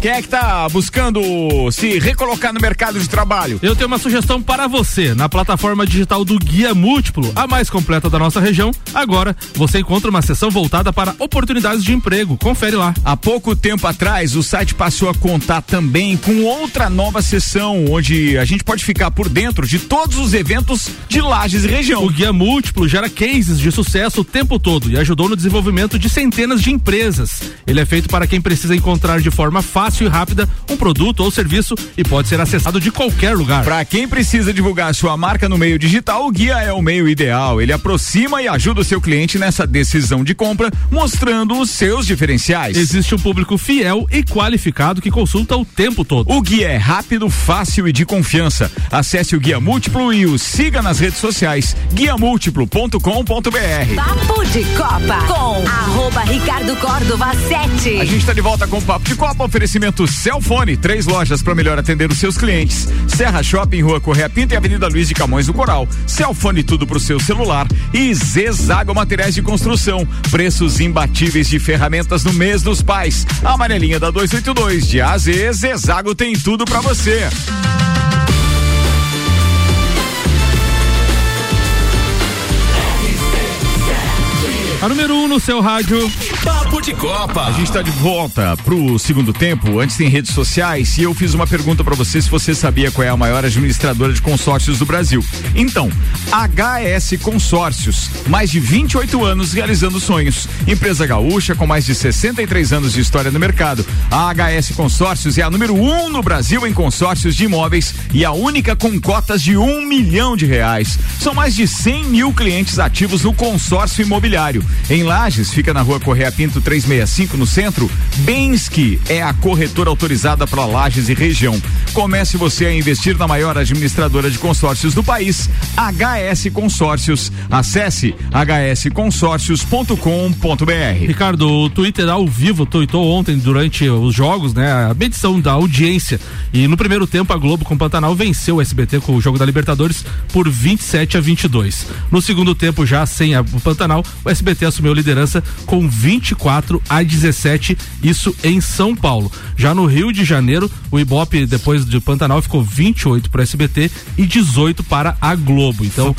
quem é que tá buscando se recolocar no mercado de trabalho? Eu tenho uma sugestão para você. Na plataforma digital do Guia Múltiplo, a mais completa da nossa região, agora você encontra uma seção voltada para oportunidades de emprego. Confere lá. Há pouco tempo atrás, o site passou a contar também com outra nova seção, onde a gente pode ficar por dentro de todos os eventos de Lages e região. O Guia Múltiplo gera cases de sucesso o tempo todo e ajudou no desenvolvimento de centenas de empresas. Ele é feito para quem precisa encontrar de forma fácil e rápida um produto ou serviço e pode ser acessado de qualquer lugar. Para quem precisa divulgar sua marca no meio digital, o guia é o meio ideal. Ele aproxima e ajuda o seu cliente nessa decisão de compra, mostrando os seus diferenciais. Existe um público fiel e qualificado que consulta o tempo todo. O guia é rápido, fácil e de confiança. Acesse o Guia Múltiplo e o siga nas redes sociais guiamúltiplo.com.br. Papo de Copa com arroba Ricardo Córdova 7. A gente está de volta com o Papo de Copa, oferecimento Celfone, três lojas para melhor atender os seus clientes. Serra Shopping, Rua Correia Pinto e Avenida Luiz de Camões do Coral. Celfone tudo pro seu celular e Zezago Materiais de Construção. Preços imbatíveis de ferramentas no mês dos pais. A amarelinha da 282 de AZ, Zezago tem tudo para você. A número 1 um no seu rádio. Papo de Copa. A gente está de volta pro segundo tempo. Antes tem redes sociais e eu fiz uma pergunta para você se você sabia qual é a maior administradora de consórcios do Brasil. Então, HS Consórcios, mais de 28 anos realizando sonhos. Empresa gaúcha com mais de 63 anos de história no mercado. A HS Consórcios é a número um no Brasil em consórcios de imóveis e a única com cotas de um milhão de reais. São mais de 100 mil clientes ativos no consórcio imobiliário. Em Lages, fica na rua Correia Pinto 365, no centro. Bensky é a corretora autorizada para Lages e região. Comece você a investir na maior administradora de consórcios do país, HS Consórcios. Acesse hsconsórcios.com.br. Ricardo, o Twitter ao vivo tweetou ontem durante os jogos, né? A medição da audiência. E no primeiro tempo a Globo com o Pantanal venceu o SBT com o jogo da Libertadores por 27 a 22. No segundo tempo, já sem a, o Pantanal, o SBT assumiu a liderança com 24 a 17, isso em São Paulo. Já no Rio de Janeiro, o Ibope, depois do Pantanal, ficou 28 para o SBT e 18 para a Globo. Então.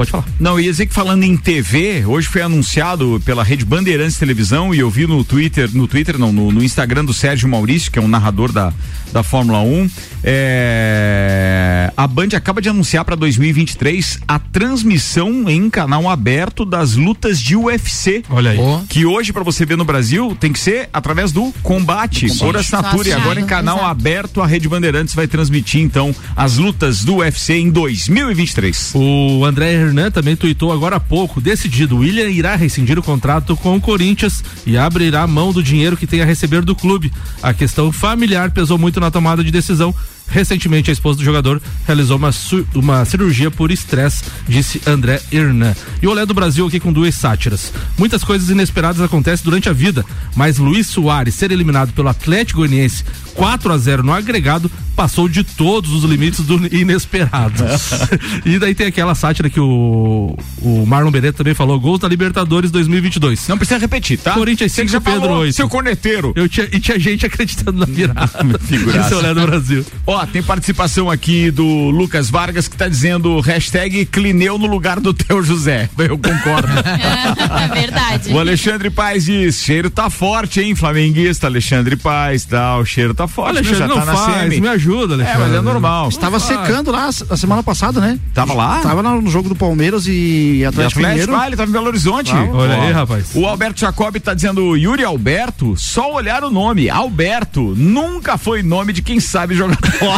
Pode falar. Não, eu ia dizer que falando em TV, hoje foi anunciado pela Rede Bandeirantes Televisão e eu vi no Twitter, no Twitter não, no, no Instagram do Sérgio Maurício, que é um narrador da, da Fórmula 1, é, a Band acaba de anunciar para 2023 a transmissão em canal aberto das lutas de UFC. Olha aí. Que hoje, para você ver no Brasil, tem que ser através do combate, Combate. por assinatura. E agora em canal exato. aberto, a Rede Bandeirantes vai transmitir então as lutas do UFC em 2023. O André Hernan também tuitou agora há pouco, decidido, William irá rescindir o contrato com o Corinthians e abrirá mão do dinheiro que tem a receber do clube. A questão familiar pesou muito na tomada de decisão. Recentemente, a esposa do jogador realizou uma, uma cirurgia por estresse, disse André Hernan. E o Olé do Brasil aqui com duas sátiras. Muitas coisas inesperadas acontecem durante a vida, mas Luiz Soares ser eliminado pelo Atlético Goianiense 4 a 0 no agregado passou de todos os limites do inesperado. e daí tem aquela sátira que o, o Marlon Beretta também falou, gols da Libertadores 2022. Não precisa repetir, tá? Corinthians Você que 5, já Pedro falou, 8. seu corneteiro. Eu tinha, e tinha gente acreditando na virada. Figuraça. Esse é o Olé do Brasil. Ó, tem participação aqui do Lucas Vargas que tá dizendo hashtag Clineu no lugar do teu José. Eu concordo. É verdade. O Alexandre Paz diz: cheiro tá forte, hein, flamenguista? Alexandre Paz, tá, o cheiro tá forte. Alexandre, já não tá na faz, semi. me ajuda, É, mas é Alexandre. normal. Estava secando lá a semana passada, né? Tava lá? Tava lá no jogo do Palmeiras e E Atlético, Mineiro. ah, ele tava em Belo Horizonte. Olha Ó, aí, rapaz. O Alberto Jacob tá dizendo Yuri Alberto, só olhar o nome. Alberto nunca foi nome de quem sabe jogar bola.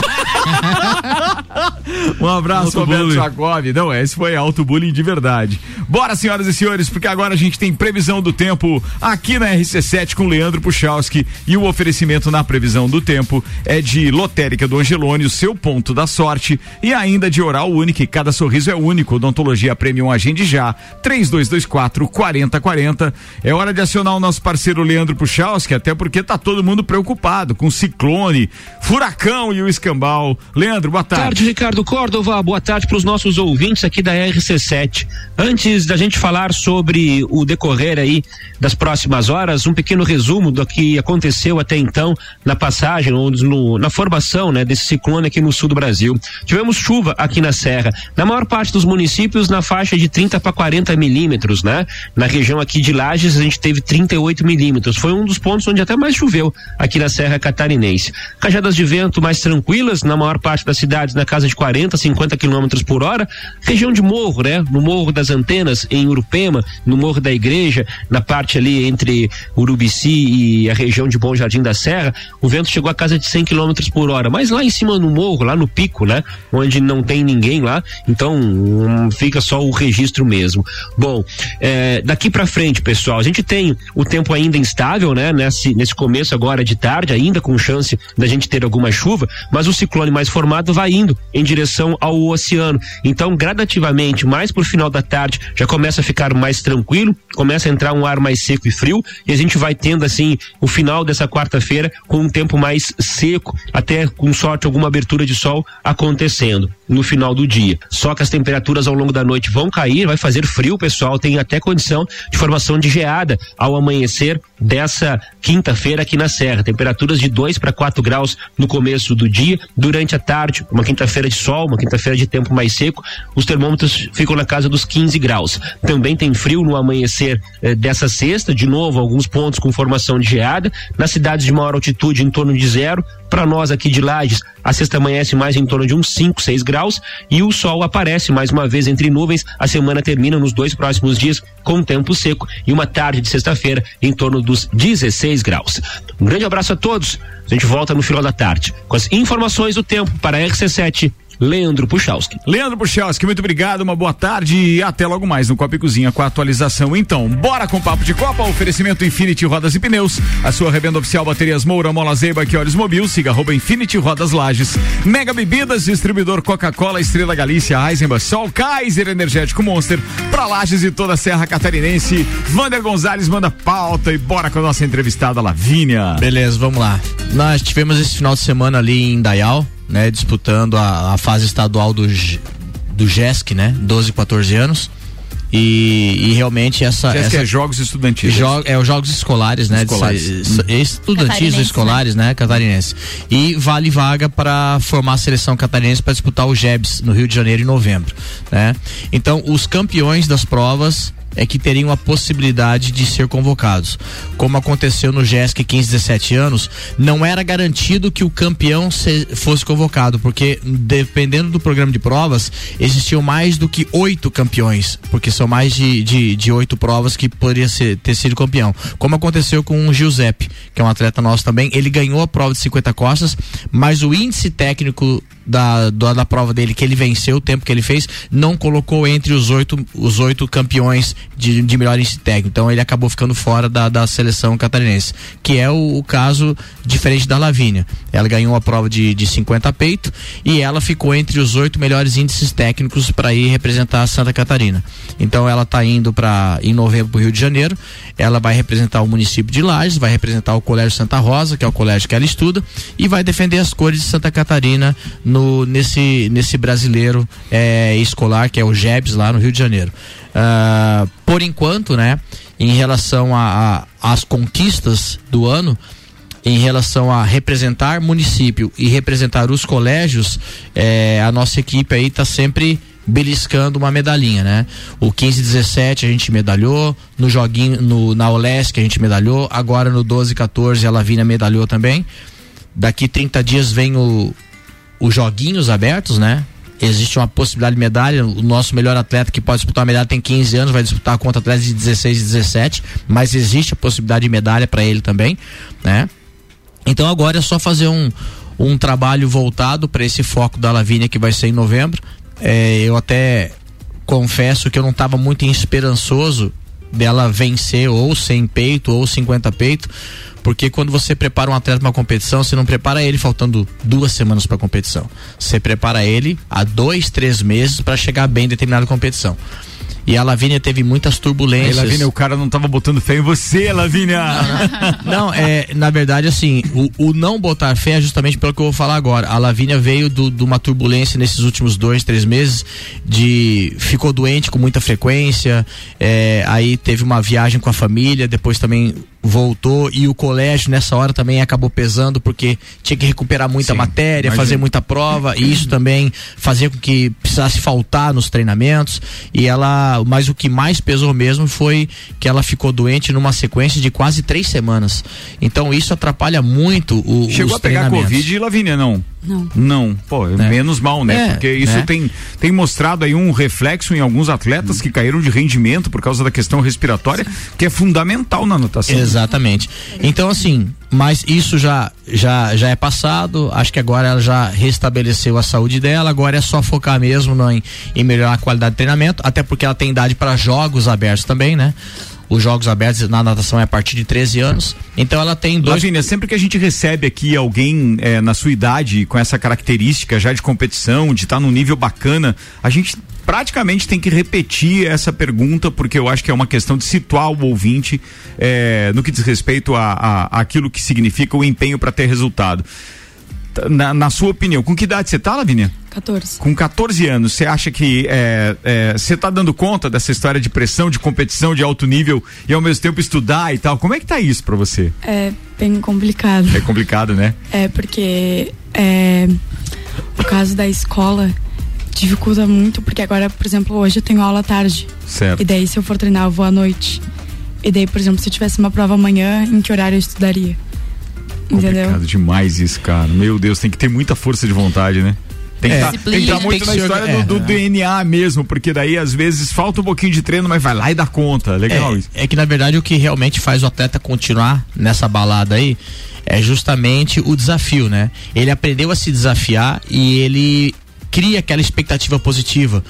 Um abraço, bullying. Jacob. Não, esse foi alto bullying de verdade. Bora, senhoras e senhores, porque agora a gente tem previsão do tempo aqui na RC7 com Leandro Puchalski e o oferecimento na previsão do tempo é de Lotérica do Angelone, o seu ponto da sorte e ainda de Oral Único, cada sorriso é único. Odontologia Premium Agende já, 3224 4040. É hora de acionar o nosso parceiro Leandro Puchalski, até porque tá todo mundo preocupado com ciclone, furacão e o escambau. Leandro, boa Boa tarde. tarde, Ricardo Córdova. Boa tarde para os nossos ouvintes aqui da RC7. Antes da gente falar sobre o decorrer aí das próximas horas, um pequeno resumo do que aconteceu até então na passagem ou no- na formação né, desse ciclone aqui no sul do Brasil. Tivemos chuva aqui na Serra, na maior parte dos municípios na faixa de 30 para 40 milímetros, né? Na região aqui de Lages a gente teve 38 milímetros. Foi um dos pontos onde até mais choveu aqui na Serra Catarinense. Cajadas de vento mais tranquilas na maior parte das cidades, na casa de 40, 50 quilômetros por hora. Região de morro, né? No Morro das Antenas, em Urupema, no Morro da Igreja, na parte ali entre Urubici e a região de Bom Jardim da Serra, o vento chegou a casa de 100 quilômetros por hora. Mas lá em cima no morro, lá no pico, né? Onde não tem ninguém lá, então hum, fica só o registro mesmo. Bom, é, daqui para frente, pessoal, a gente tem o tempo ainda instável, né? Nesse, nesse começo agora de tarde, ainda com chance da gente ter alguma chuva, mas o ciclone mais formado vai indo em direção ao oceano. Então, gradativamente, mais pro final da tarde, já começa a ficar mais tranquilo, começa a entrar um ar mais seco e frio, e a gente vai tendo assim o final dessa quarta-feira com um tempo mais seco, até com sorte alguma abertura de sol acontecendo no final do dia. Só que as temperaturas ao longo da noite vão cair, vai fazer frio, pessoal, tem até condição de formação de geada ao amanhecer dessa quinta-feira aqui na Serra. Temperaturas de 2 para 4 graus no começo do dia, durante a tarde, uma quinta-feira de sol, uma quinta-feira de tempo mais seco, os termômetros ficam na casa dos 15 graus. Também tem frio no amanhecer eh, dessa sexta, de novo, alguns pontos com formação de geada. Nas cidades de maior altitude, em torno de zero. Para nós aqui de Lages, a sexta amanhece mais em torno de uns 5, 6 graus e o sol aparece mais uma vez entre nuvens. A semana termina nos dois próximos dias com tempo seco e uma tarde de sexta-feira em torno dos 16 graus. Um grande abraço a todos. A gente volta no final da tarde com as informações do tempo para a RC7. Leandro Puchalski. Leandro Puchalski, muito obrigado, uma boa tarde e até logo mais no Copa e Cozinha com a atualização. Então, bora com o papo de Copa, oferecimento Infinity Rodas e Pneus, a sua revenda oficial Baterias Moura, Mola Zeiba, que olhos mobil, siga arroba Infinity Rodas Lages. Mega Bebidas, distribuidor Coca-Cola, Estrela Galícia, Eisenbach, Sol, Kaiser Energético Monster, pra Lages e toda a Serra Catarinense. Vander Gonzalez manda pauta e bora com a nossa entrevistada Lavínia. Beleza, vamos lá. Nós tivemos esse final de semana ali em Dayal, né, disputando a, a fase estadual do, do GESC, né, 12 e 14 anos. E, e realmente essa. Essa é jogos estudantis. Jo, é os jogos escolares, né? Escolares. De- s- estudantis escolares, né? Catarinense. E vale vaga para formar a seleção catarinense para disputar o JEBS no Rio de Janeiro em novembro, né? Então, os campeões das provas é que teriam a possibilidade de ser convocados. Como aconteceu no GESC 15, 17 anos, não era garantido que o campeão se- fosse convocado, porque dependendo do programa de provas, existiam mais do que oito campeões, porque são mais de, oito provas que poderia ser, ter sido campeão. Como aconteceu com o Giuseppe, que é um atleta nosso também, ele ganhou a prova de 50 costas, mas o índice técnico da, da, da prova dele, que ele venceu, o tempo que ele fez, não colocou entre os oito, os oito campeões de, de melhor índice técnico. Então ele acabou ficando fora da, da seleção catarinense, que é o, o caso diferente da Lavínia. Ela ganhou a prova de, de 50 peito e ela ficou entre os oito melhores índices técnicos para ir representar a Santa Catarina. Então ela está indo para em novembro para o Rio de Janeiro. Ela vai representar o município de Lages, vai representar o Colégio Santa Rosa, que é o colégio que ela estuda, e vai defender as cores de Santa Catarina no nesse nesse brasileiro eh, escolar que é o JEBS lá no Rio de Janeiro. Ah, por enquanto, né, em relação às conquistas do ano, em relação a representar município e representar os colégios, eh, a nossa equipe aí está sempre beliscando uma medalhinha, né? O 15 17 a gente medalhou, no joguinho no na Olesc a gente medalhou, agora no 12 14 a Lavínia medalhou também. Daqui 30 dias vem o os joguinhos abertos, né? Existe uma possibilidade de medalha. O nosso melhor atleta que pode disputar a medalha tem 15 anos, vai disputar contra atletas de 16 e 17, mas existe a possibilidade de medalha para ele também, né? Então agora é só fazer um, um trabalho voltado para esse foco da Lavínia que vai ser em novembro. É, eu até confesso que eu não estava muito esperançoso dela vencer ou 100 peito ou 50 peito, porque quando você prepara um atleta para uma competição, você não prepara ele faltando duas semanas para a competição. Você prepara ele há dois, três meses para chegar bem em determinada competição. E a Lavínia teve muitas Aí, turbulências. Lavínia, o cara não tava botando fé em você, Lavínia. Não, é, na verdade, assim, o, o não botar fé é justamente pelo que eu vou falar agora. A Lavínia veio de uma turbulência nesses últimos dois, três meses, de ficou doente com muita frequência, é, aí teve uma viagem com a família, depois também voltou e o colégio nessa hora também acabou pesando porque tinha que recuperar muita Sim, matéria, imagino. fazer muita prova e isso também fazia com que precisasse faltar nos treinamentos e ela, mas o que mais pesou mesmo foi que ela ficou doente numa sequência de quase três semanas. Então isso atrapalha muito o, Chegou os a pegar. Covid, Lavínia, não? Não. Não, pô, menos mal, né? É, Porque isso né? tem, tem mostrado aí um reflexo em alguns atletas que caíram de rendimento por causa da questão respiratória, que é fundamental na natação. Exatamente. Então, assim, mas isso já, já, já é passado. Acho que agora ela já restabeleceu a saúde dela. Agora é só focar mesmo no, em, em melhorar a qualidade de treinamento. Até porque ela tem idade para jogos abertos também, né? Os jogos abertos na natação é a partir de 13 anos. Então ela tem dois. Lavínia, sempre que a gente recebe aqui alguém eh, na sua idade com essa característica já de competição, de estar num nível bacana, a gente praticamente tem que repetir essa pergunta, porque eu acho que é uma questão de situar o ouvinte eh, no que diz respeito a, a, aquilo que significa o empenho para ter resultado. Na, na sua opinião, com que idade você tá, Lavínia? 14. Com 14 anos, você acha que é, é, você tá dando conta dessa história de pressão, de competição, de alto nível e ao mesmo tempo estudar e tal? Como é que tá isso pra você? É bem complicado. É complicado, né? É porque é, o caso da escola dificulta muito, porque agora, por exemplo, hoje eu tenho aula à tarde. Certo. E daí, se eu for treinar, eu vou à noite. E daí, por exemplo, se eu tivesse uma prova amanhã, em que horário eu estudaria? Entendeu? Complicado demais isso, cara. Meu Deus, tem que ter muita força de vontade, né? Tem que É. tá- tem que estar Disciplina. muito na história orga- do, do é. DNA mesmo, porque daí às vezes falta um pouquinho de treino, mas vai lá e dá conta. Legal isso. É, é que na verdade o que realmente faz o atleta continuar nessa balada aí é justamente o desafio, né? Ele aprendeu a se desafiar e ele cria aquela expectativa positiva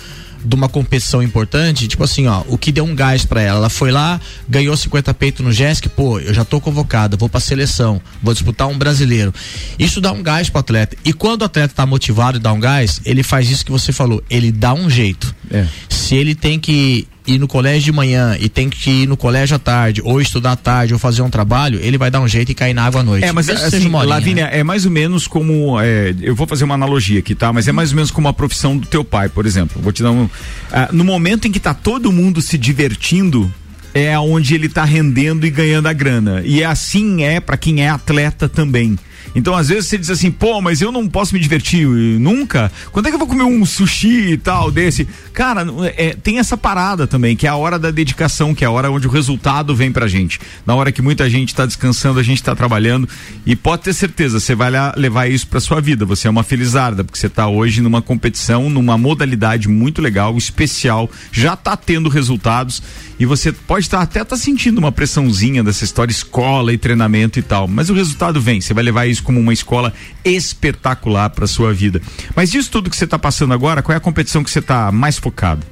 de uma competição importante, tipo assim, ó, o que deu um gás pra ela. Ela foi lá, ganhou 50 peito no JESC, pô, eu já tô convocada, vou pra seleção, vou disputar um brasileiro. Isso dá um gás pro atleta. E quando o atleta tá motivado e dá um gás, ele faz isso que você falou, ele dá um jeito. É. se ele tem que ir no colégio de manhã e tem que ir no colégio à tarde, ou estudar à tarde, ou fazer um trabalho, ele vai dar um jeito e cair na água à noite. É, mas Mesmo assim, horinha, Lavínia, né? é mais ou menos como. é, eu vou fazer uma analogia aqui, tá? Mas é mais ou menos como a profissão do teu pai, por exemplo. Vou te dar um. ah, no momento em que tá todo mundo se divertindo. É onde ele tá rendendo e ganhando a grana. E assim é para quem é atleta também. Então, às vezes, você diz assim, pô, mas eu não posso me divertir nunca. Quando é que eu vou comer um sushi e tal desse? Cara, é, tem essa parada também, que é a hora da dedicação, que é a hora onde o resultado vem pra gente. Na hora que muita gente tá descansando, a gente tá trabalhando. E pode ter certeza, você vai levar isso pra sua vida. Você é uma felizarda, porque você tá hoje numa competição, numa modalidade muito legal, especial, já tá tendo resultados. E você pode estar até tá sentindo uma pressãozinha dessa história escola e treinamento e tal, mas o resultado vem. Você vai levar isso como uma escola espetacular para sua vida. Mas disso tudo que você está passando agora, qual é a competição que você está mais focado?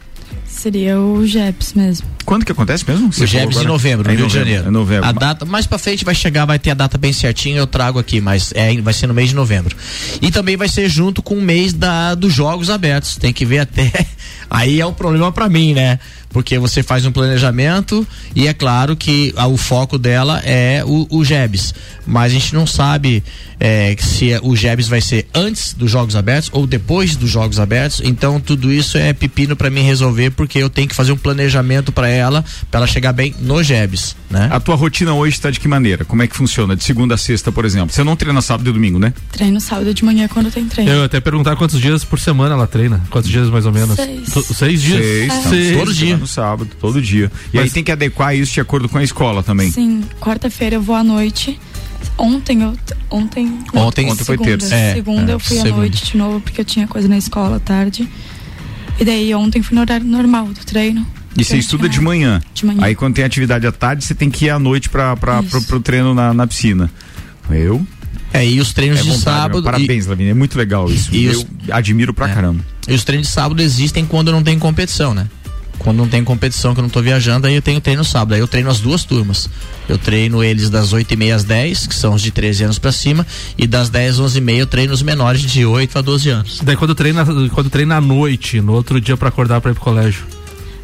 Seria o JEPS mesmo. Quando que acontece mesmo? Você O falou em agora? novembro, no É em Rio de Janeiro. É novembro. A data, mais pra frente vai chegar, vai ter a data bem certinha, eu trago aqui, mas é, vai ser no mês de novembro. E também vai ser junto com o mês da, dos Jogos Abertos. Tem que ver até. Aí é um problema pra mim, né? Porque você faz um planejamento e é claro que ah, o foco dela é o, o GEBS. Mas a gente não sabe é, se é- o GEBS vai ser antes dos Jogos Abertos ou depois dos Jogos Abertos. Então tudo isso é pepino pra mim resolver, porque eu tenho que fazer um planejamento pra ela, pra ela chegar bem no GEBS, né? A tua rotina hoje está de que maneira? Como é que funciona? De segunda a sexta, por exemplo. Você não treina sábado e domingo, né? Treino sábado de manhã quando tem treino. Eu até perguntar quantos dias por semana ela treina. Quantos dias mais ou menos? Seis. Seis dias? Seis, tá. Seis. todo dia. No sábado, todo dia. E aí tem que adequar isso de acordo com a escola também. Sim, quarta-feira eu vou à noite. Ontem eu. Ontem. Ontem- ontem foi segunda, terça. É, segunda é, eu fui à segunda. noite de novo porque eu tinha coisa na escola à tarde. E daí ontem fui no horário normal do treino. E você estuda de manhã. De manhã. Aí quando tem atividade à tarde, você tem que ir à noite para pro, pro treino na, na piscina. Eu? É, e os treinos É de vontade, sábado. meu. Parabéns, Lavínia. É muito legal isso. E eu os- admiro pra caramba. E os treinos de sábado existem quando não tem competição, né? Quando não tem competição, que eu não tô viajando, aí eu tenho treino sábado. Aí eu treino as duas turmas. Eu treino eles das 8 e meia às 10, que são os de 13 anos pra cima, e das 10 às 11 e meia eu treino os menores de 8 a 12 anos. Daí quando treina, quando treina à noite, no outro dia pra acordar pra ir pro colégio.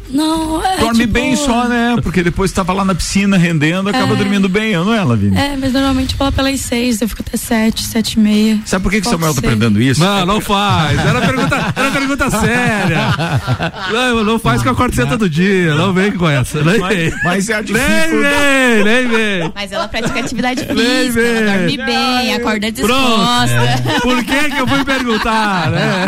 Não, é. Dorme tipo- bem só, né? Porque depois tava lá na piscina rendendo, acaba É. dormindo bem, não é, Lavínia? É, mas normalmente eu vou lá pelas seis, eu fico até sete, sete e meia. Sabe por que, que Pode Samuel tá ser. aprendendo isso? Não, não faz. Era pergunta, era pergunta séria. Não, não faz que eu acordo cedo todo dia. Não vem com essa. Nem Mas- vem. mas é a Nem dificuldade. vem, nem vem. Mas ela pratica atividade física, ela vem. dorme bem, acorda Pronto. disposta. Por que que eu fui perguntar, né?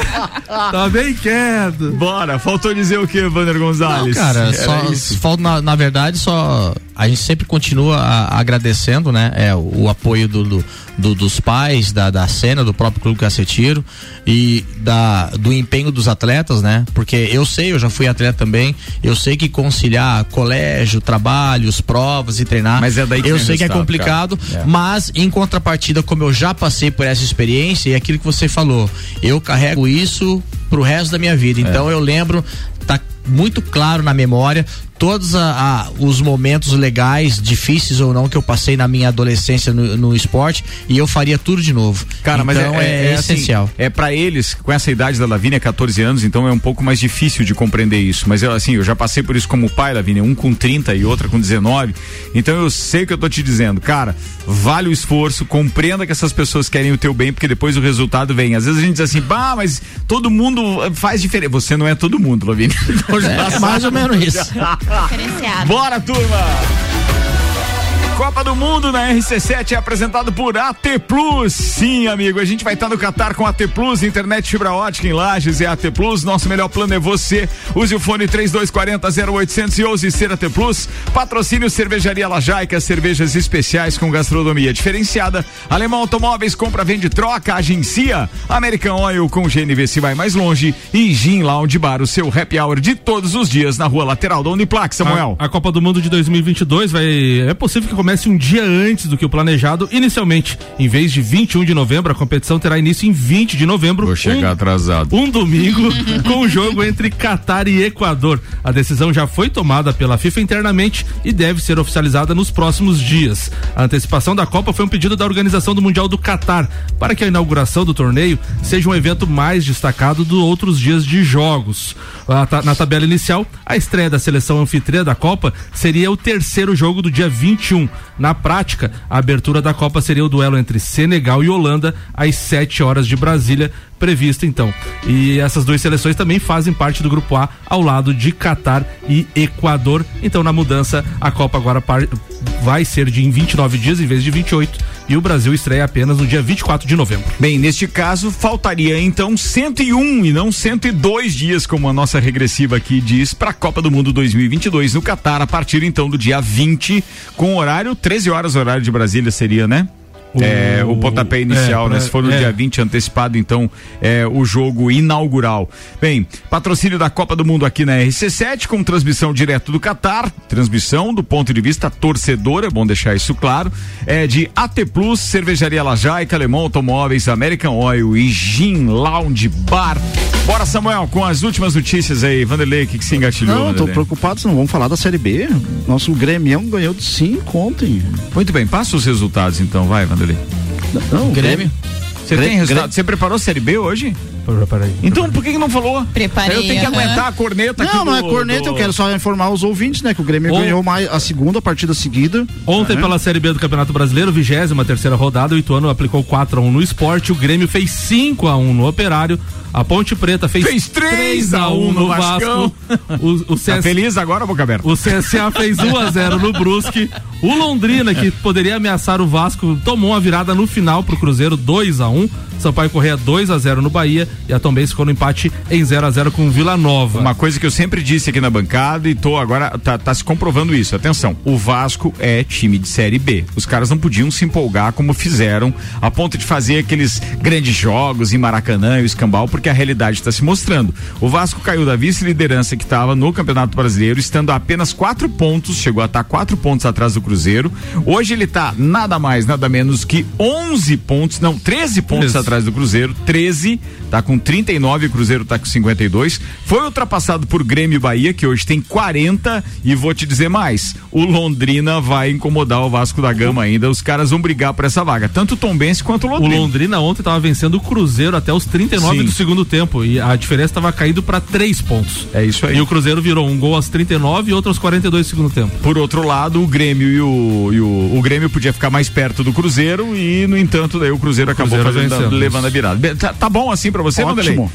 Tá bem quieto. Bora, faltou dizer o que, Vander Gonzalez? Não, cara, só, falta, na, na verdade, só a gente sempre continua a- agradecendo, né? É, o, o apoio do, do- do- dos pais, da, da cena, do próprio Clube Cacetiro e da, do empenho dos atletas, né? Porque eu sei, eu já fui atleta também, eu sei que conciliar colégio, trabalhos, provas e treinar, Mas é daí que eu sei que é complicado. É. mas em contrapartida, como eu já passei por essa experiência e aquilo que você falou, eu carrego isso pro resto da minha vida. Então eu lembro, tá muito claro na memória todos a- a- os momentos legais, difíceis ou não, que eu passei na minha adolescência no, no esporte e eu faria tudo de novo. Cara, mas então, é, é, assim, essencial. é para eles, com essa idade da Lavínia, 14 anos, então é um pouco mais difícil de compreender isso. Mas eu, assim, eu já passei por isso como pai, Lavínia, um com 30 e outra com 19. Então eu sei o que eu tô te dizendo. Cara, vale o esforço, compreenda que essas pessoas querem o teu bem, porque depois o resultado vem. Às vezes a gente diz assim, bah, mas todo mundo faz diferença. Você não é todo mundo, Lavínia. É, mais ou menos isso. Bora, turma! Copa do Mundo na RC7 é apresentado por AT Plus. Sim, amigo, a gente vai estar no Qatar com AT Plus, internet fibra ótica em Lages e AT Plus. Nosso melhor plano é você. Use o fone 3240 0800 e ser AT Plus. Patrocínio Cervejaria Lajaica, cervejas especiais com gastronomia diferenciada. Alemão Automóveis, compra, vende, troca, agencia. American Oil com GNV se vai mais longe. E Gin Lounge Bar, o seu happy hour de todos os dias na rua lateral da Uniplac, Samuel. A, a Copa do Mundo de 2022 vai. É possível que comece comece um dia antes do que o planejado. Inicialmente, em vez de 21 de novembro, a competição terá início em 20 de novembro. Vou chegar atrasado. Um domingo com o jogo entre Catar e Equador. A decisão já foi tomada pela FIFA internamente e deve ser oficializada nos próximos dias. A antecipação da Copa foi um pedido da organização do Mundial do Catar para que a inauguração do torneio seja um evento mais destacado dos outros dias de jogos. Na tabela inicial, a estreia da seleção anfitriã da Copa seria o terceiro jogo do dia 21. Na prática, a abertura da Copa seria o duelo entre Senegal e Holanda às 7 horas de Brasília, prevista então. E essas duas seleções também fazem parte do grupo A ao lado de Catar e Equador. Então, na mudança, a Copa agora vai ser de em 29 dias em vez de 28 e o Brasil estreia apenas no dia 24 de novembro. Bem, neste caso, faltaria então 101 e não 102 dias, como a nossa regressiva aqui diz, para a Copa do Mundo 2022 no Catar, a partir então do dia 20, com horário 13 horas, horário de Brasília seria, né? O- É, o pontapé inicial, é, né? Se for no é. dia 20 antecipado, então é o jogo inaugural. Bem, patrocínio da Copa do Mundo aqui na RC7, com transmissão direto do Catar, transmissão do ponto de vista torcedor, é bom deixar isso claro, é de AT Plus, Cervejaria Lajaica, Alemão Automóveis, American Oil e Gin Lounge Bar. Bora, Samuel, com as últimas notícias aí. Vanderlei, o que, que se engatilhou? Não, tô Vanderlei? preocupado, não vamos falar da Série B. Nosso Grêmio ganhou de 5 ontem. Muito bem, passa os resultados então, vai, Vanderlei. Não, Grêmio? Você tem resultado? Você preparou a Série B hoje? Preparei. Então por que, que não falou? Preparei, Eu tenho que aguentar a corneta aqui Não, não é corneta, do- eu quero só informar os ouvintes, né? Que o Grêmio Ou- ganhou mais a segunda partida seguida. Ontem, né? pela Série B do Campeonato Brasileiro, 23 terceira rodada, o Ituano aplicou 4 a 1 no esporte, o Grêmio fez 5 a 1 no Operário, a Ponte Preta fez, Fez 3 a 1 no Vascão. o, o Tá CS feliz agora, boca aberta? O CSA fez 1 a 0 no Brusque. O Londrina, que poderia ameaçar o Vasco, tomou uma virada no final pro Cruzeiro 2 a 1 Sampaio Correia 2 a 0 no Bahia e a Tombense ficou no empate em 0 a 0 com o Vila Nova. Uma coisa que eu sempre disse aqui na bancada e tô agora tá, tá se comprovando isso. Atenção, o Vasco é time de série B. Os caras não podiam se empolgar como fizeram, a ponto de fazer aqueles grandes jogos em Maracanã e o escambau, porque a realidade está se mostrando. O Vasco caiu da vice-liderança que estava no Campeonato Brasileiro, estando a apenas quatro pontos, chegou a estar quatro pontos atrás do Cruzeiro. Hoje ele tá nada mais, nada menos que 11 pontos, não, 13 pontos Isso. atrás do Cruzeiro, 13, tá com 39, o Cruzeiro tá com 52. Foi ultrapassado por Grêmio e Bahia, que hoje tem 40, e vou te dizer mais, o Londrina vai incomodar o Vasco da Gama ainda, os caras vão brigar por essa vaga, tanto o Tombense quanto o O Londrina. Londrina ontem estava vencendo o Cruzeiro até os 39 Sim. do segundo tempo e a diferença estava caindo para 3 pontos. É isso aí. E o Cruzeiro virou um gol aos 39 e outro aos 42 do segundo tempo. Por outro lado, o Grêmio e o, e o, o Grêmio podia ficar mais perto do Cruzeiro e, no entanto, daí o Cruzeiro acabou Cruzeiro fazendo, vencendo, levando a virada. Tá, tá bom assim pra você, Ótimo. Vanderlei?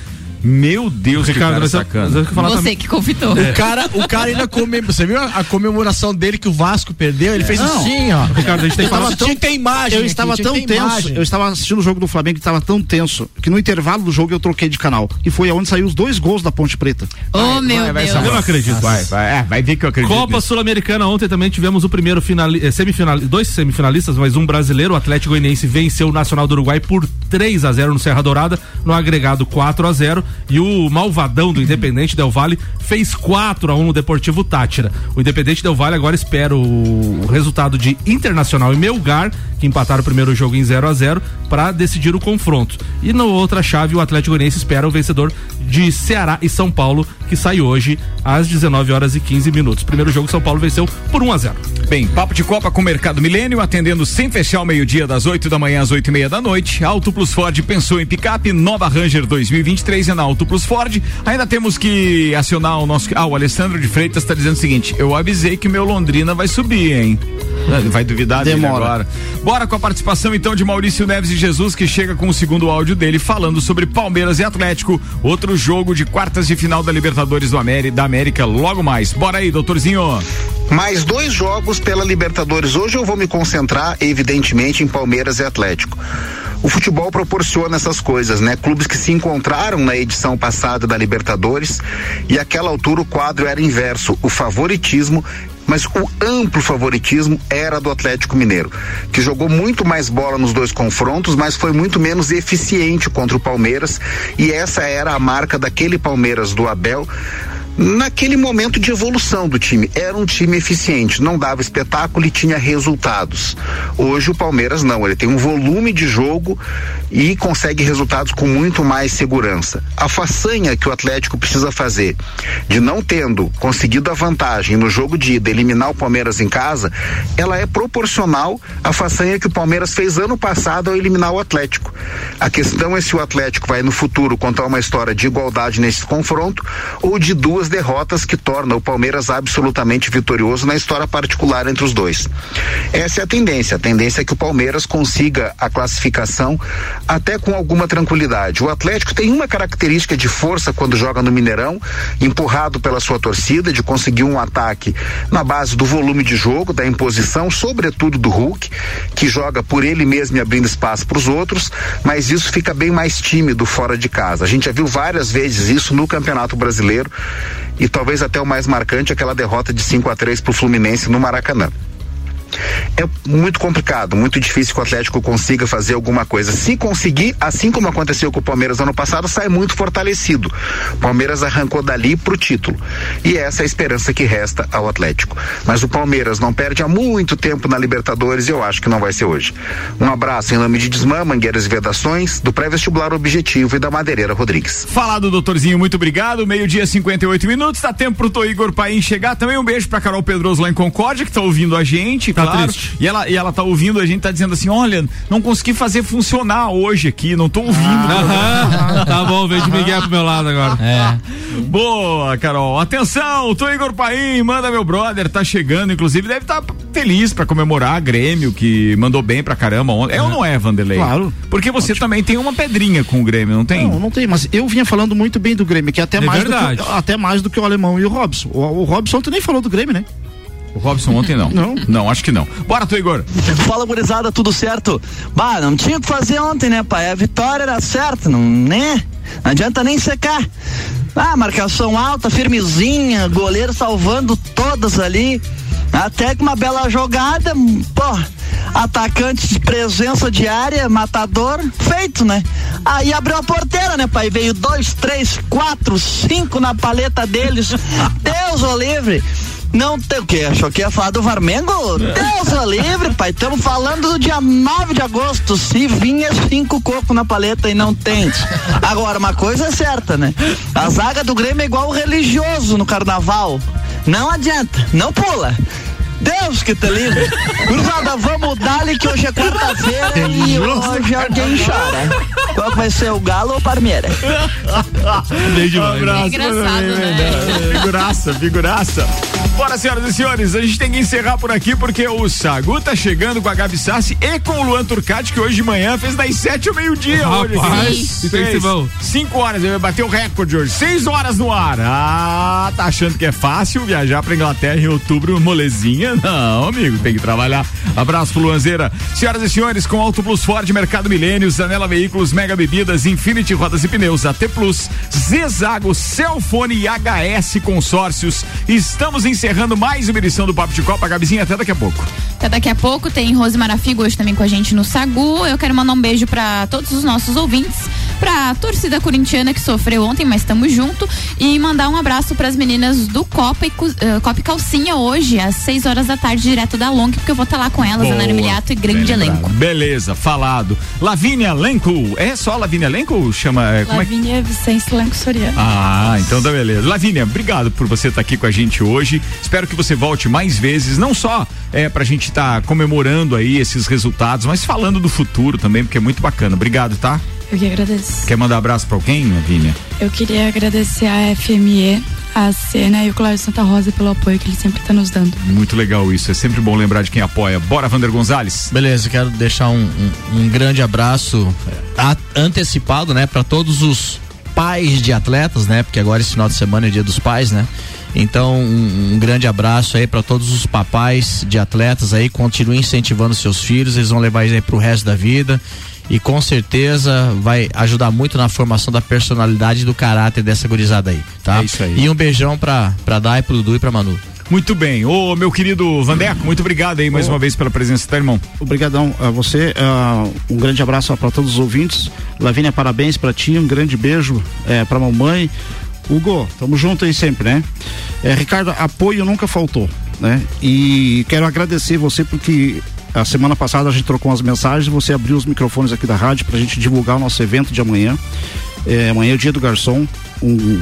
Meu Deus, que Ricardo, cara você- sacana. você quer falar Você também? que convidou. O cara, o cara ainda come, você viu a, comemoração dele que o Vasco perdeu? Ele fez Não. assim, ó. Ricardo, a gente tem Eu que falar tava Tinha que ter imagem. Eu aqui, estava que tão tenso, imagem. eu estava assistindo o jogo do Flamengo que estava tão tenso, que no intervalo do jogo eu troquei de canal. E foi aonde saiu os dois gols da Ponte Preta. Oh, meu vai, vai, Deus. Eu não acredito. Vai, vai, é, vai ver que eu acredito. Copa. Sul-Americana ontem também tivemos o primeiro finali eh, semifinal, dois semifinalistas, mas um brasileiro, o Atlético Goianiense venceu o Nacional do Uruguai por 3 a 0 no Serra Dourada, no agregado 4 a 0 e o malvadão do Independente Del Vale fez 4 a 1 no Deportivo Tátira. O Independente Del Vale agora espera o resultado de Internacional e Melgar, que empataram o primeiro jogo em 0 a 0 para decidir o confronto. E na outra chave o Atlético Goianiense espera o vencedor de Ceará e São Paulo, que sai hoje às 19 horas e 15 minutos. Primeiro jogo São Paulo venceu por 1 a 0. Bem, papo de Copa com o Mercado Milênio, atendendo sem fechar o meio-dia, das 8 da manhã às 8 e meia da noite. Auto Plus Ford pensou em picape, nova Ranger 2023 é na Auto Plus Ford. Ainda temos que acionar o nosso. Ah, o Alessandro de Freitas está dizendo o seguinte: eu avisei que meu Londrina vai subir, hein? Vai duvidar dele Demora. agora. Bora com a participação então de Maurício Neves e Jesus, que chega com o segundo áudio dele falando sobre Palmeiras e Atlético, outro jogo de quartas de final da Libertadores do América, da América logo mais. Bora aí, doutorzinho. Mais dois jogos pela Libertadores. Hoje eu vou me concentrar, evidentemente, em Palmeiras e Atlético. O futebol proporciona essas coisas, né? Clubes que se encontraram na edição passada da Libertadores e àquela altura o quadro era inverso, o favoritismo, mas o amplo favoritismo era do Atlético Mineiro, que jogou muito mais bola nos dois confrontos, mas foi muito menos eficiente contra o Palmeiras, e essa era a marca daquele Palmeiras do Abel naquele momento de evolução do time. Era um time eficiente, não dava espetáculo e tinha resultados. Hoje o Palmeiras não, ele tem um volume de jogo e consegue resultados com muito mais segurança. A façanha que o Atlético precisa fazer de não tendo conseguido a vantagem no jogo de ida, eliminar o Palmeiras em casa, ela é proporcional à façanha que o Palmeiras fez ano passado ao eliminar o Atlético. A questão é se o Atlético vai no futuro contar uma história de igualdade nesse confronto ou de duas derrotas que torna o Palmeiras absolutamente vitorioso na história particular entre os dois. Essa é a tendência. A tendência é que o Palmeiras consiga a classificação até com alguma tranquilidade. O Atlético tem uma característica de força quando joga no Mineirão, empurrado pela sua torcida, de conseguir um ataque na base do volume de jogo, da imposição, sobretudo do Hulk, que joga por ele mesmo e abrindo espaço para os outros, mas isso fica bem mais tímido fora de casa. A gente já viu várias vezes isso no Campeonato Brasileiro e talvez até o mais marcante aquela derrota de 5 a 3 para o Fluminense no Maracanã. É muito complicado, muito difícil que o Atlético consiga fazer alguma coisa. Se conseguir, assim como aconteceu com o Palmeiras ano passado, sai muito fortalecido. O Palmeiras arrancou dali pro título. E essa é a esperança que resta ao Atlético. Mas o Palmeiras não perde há muito tempo na Libertadores e eu acho que não vai ser hoje. Um abraço em nome de Desmã, Mangueiras e Vedações, do pré-vestibular Objetivo e da Madeireira Rodrigues. Falado, doutorzinho, muito obrigado. Meio-dia, 58 minutos. Dá tempo pro Tô Igor Paim chegar. Também um beijo pra Carol Pedroso lá em Concórdia, que tá ouvindo a gente, Tá claro. triste. E ela, e ela tá ouvindo, a gente tá dizendo assim: olha, não consegui fazer funcionar hoje aqui, não tô ouvindo. Aham, tá bom, de Miguel pro meu lado agora. É. Boa, Carol. Atenção, tô Igor Paim, manda meu brother, tá chegando, inclusive deve estar feliz pra comemorar a Grêmio, que mandou bem pra caramba ontem. É, ou não é, Vanderlei? Claro. Porque você também tem uma pedrinha com o Grêmio, não tem? Não, não tem, mas eu vinha falando muito bem do Grêmio, que é até, É mais, do verdade. que, até mais do que o alemão e o Robson. O, o Robson ontem nem falou do Grêmio, né? O Robson ontem não. Não. Não, acho que não. Bora, tô Igor. Fala, gurizada, tudo certo? Bah, não tinha o que fazer ontem, né, pai? A vitória era certa, não, né? Não adianta nem secar. Ah, marcação alta, firmezinha, goleiro salvando todas ali. Até que uma bela jogada, pô, atacante de presença diária, matador, feito, né? Aí abriu a porteira, né, pai? Veio dois, três, quatro, cinco na paleta deles. Deus o livre. Não tem o quê? Achou que ia falar do Varmengo? Deus o livre, pai. Estamos falando do dia 9 de agosto. Se vinha cinco cocos na paleta e não tem. Agora, uma coisa é certa, né? A zaga do Grêmio é igual o religioso no carnaval. Não adianta, não pula. Deus que te livre. Cruzada, vamos dar-lhe que hoje é quarta-feira e hoje alguém chora. Qual que vai ser o Galo ou o Parmeira? Bem demais. Um abraço, É engraçado, né? Figuraça, figuraça. Bora, senhoras e senhores, a gente tem que encerrar por aqui porque o Sagu tá chegando com a Gabi Sassi e com o Luan Turcati, que hoje de manhã fez das sete ao meio-dia. Rapaz, bom. Cinco horas, ele vai bater o recorde hoje. Seis horas no ar. Ah, tá achando que é fácil viajar pra Inglaterra em outubro, molezinha? Não, amigo, tem que trabalhar. Abraço pro Luanzeira. Senhoras e senhores, com Auto Plus Ford, Mercado Milênio, Zanela Veículos, Mega Bebidas, Infinity Rodas e Pneus, AT Plus, Zezago, Celfone e HS Consórcios. Estamos encerrando mais uma edição do Papo de Copa. Gabizinha, até daqui a pouco. Até daqui a pouco tem Rose Marafigo hoje também com a gente no Sagu. Eu quero mandar um beijo pra todos os nossos ouvintes, pra torcida corintiana que sofreu ontem, mas estamos junto e mandar um abraço pras meninas do Copa e, eh, Copa e Calcinha hoje às 6 horas da tarde direto da Long, porque eu vou estar lá com elas, Boa. Ana Miliato e grande elenco. Beleza, falado. Lavínia Lenco. É só Lavínia Lenco? Chama. é, Como é Lavínia Vicente Lanco Soriano. Ah, então tá beleza. Lavínia, obrigado por você estar aqui com a gente hoje. Espero que você volte mais vezes, não só é, pra gente estar comemorando aí esses resultados, mas falando do futuro também, porque é muito bacana. Obrigado, tá? Eu que agradeço. Quer mandar abraço pra alguém, Lavínia? Eu queria agradecer a FME, a Cena e o Cláudio Santa Rosa pelo apoio que ele sempre está nos dando. Muito legal isso. É sempre bom lembrar de quem apoia. Bora, Vander Gonzalez. Beleza, quero deixar um, um- um grande abraço a- antecipado, né, para todos os pais de atletas, né, porque agora esse final de semana é dia dos pais, né. Então, um, um grande abraço aí para todos os papais de atletas aí, continuem incentivando seus filhos, eles vão levar isso aí pro resto da vida e com certeza vai ajudar muito na formação da personalidade e do caráter dessa gurizada aí, tá? É isso aí. E um beijão pra, pra Dai, pro Dudu e pra Manu. Muito bem. Ô, meu querido Vandeco, muito obrigado aí mais uma vez pela presença, tá, irmão? Obrigadão a você. ah, um grande abraço para todos os ouvintes. Lavínia, parabéns para ti. Um grande beijo é, para mamãe. Hugo, tamo junto aí sempre, né? É, Ricardo, apoio nunca faltou, né? E quero agradecer você porque a semana passada a gente trocou umas mensagens, você abriu os microfones aqui da rádio pra gente divulgar o nosso evento de amanhã. É, amanhã é o dia do garçom, um,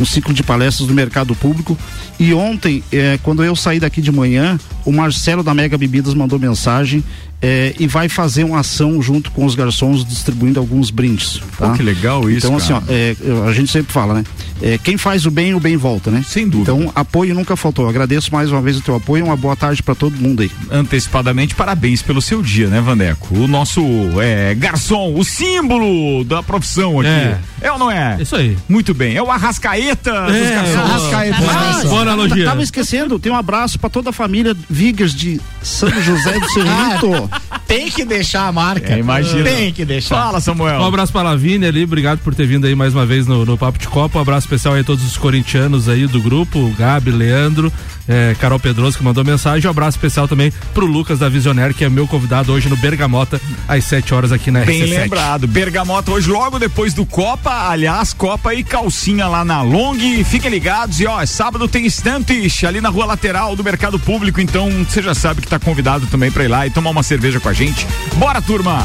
um ciclo de palestras do mercado público. E ontem, é, quando eu saí daqui de manhã, o Marcelo da Mega Bebidas mandou mensagem é, e vai fazer uma ação junto com os garçons distribuindo alguns brindes. Tá? Pô, que legal isso, Então, assim, ó, é, a gente sempre fala, né? É, quem faz o bem, o bem volta, né? Sem dúvida. Então, apoio nunca faltou. Agradeço mais uma vez o teu apoio. Uma boa tarde para todo mundo aí. Antecipadamente, parabéns pelo seu dia, né, Vandeco? O nosso é, garçom, o símbolo da profissão aqui. É. É, ou não é? Isso aí. Muito bem. É o Arrascaeta dos É, garçons. Arrascaeta. Ah, Boa analogia. Tava esquecendo, tem um abraço para toda a família Vigas de São José do Cerrito. Tem que deixar a marca. É, imagina. Tem que deixar. Fala, Samuel. Um abraço pra Lavínia ali, obrigado por ter vindo aí mais uma vez no, no Papo de Copa. Um abraço especial aí a todos os corintianos aí do grupo, o Gabi, Leandro, eh, Carol Pedroso que mandou mensagem. Um abraço especial também pro Lucas da Visionaire, que é meu convidado hoje no Bergamota, às 7 horas aqui na Bem RC7. lembrado. Bergamota hoje, logo depois do Copa. Aliás, Copa e calcinha lá na Long. Fiquem ligados. E ó, sábado tem estantes ali na rua lateral do Mercado Público. Então você já sabe que tá convidado também pra ir lá e tomar uma cerveja com a gente. Bora, turma!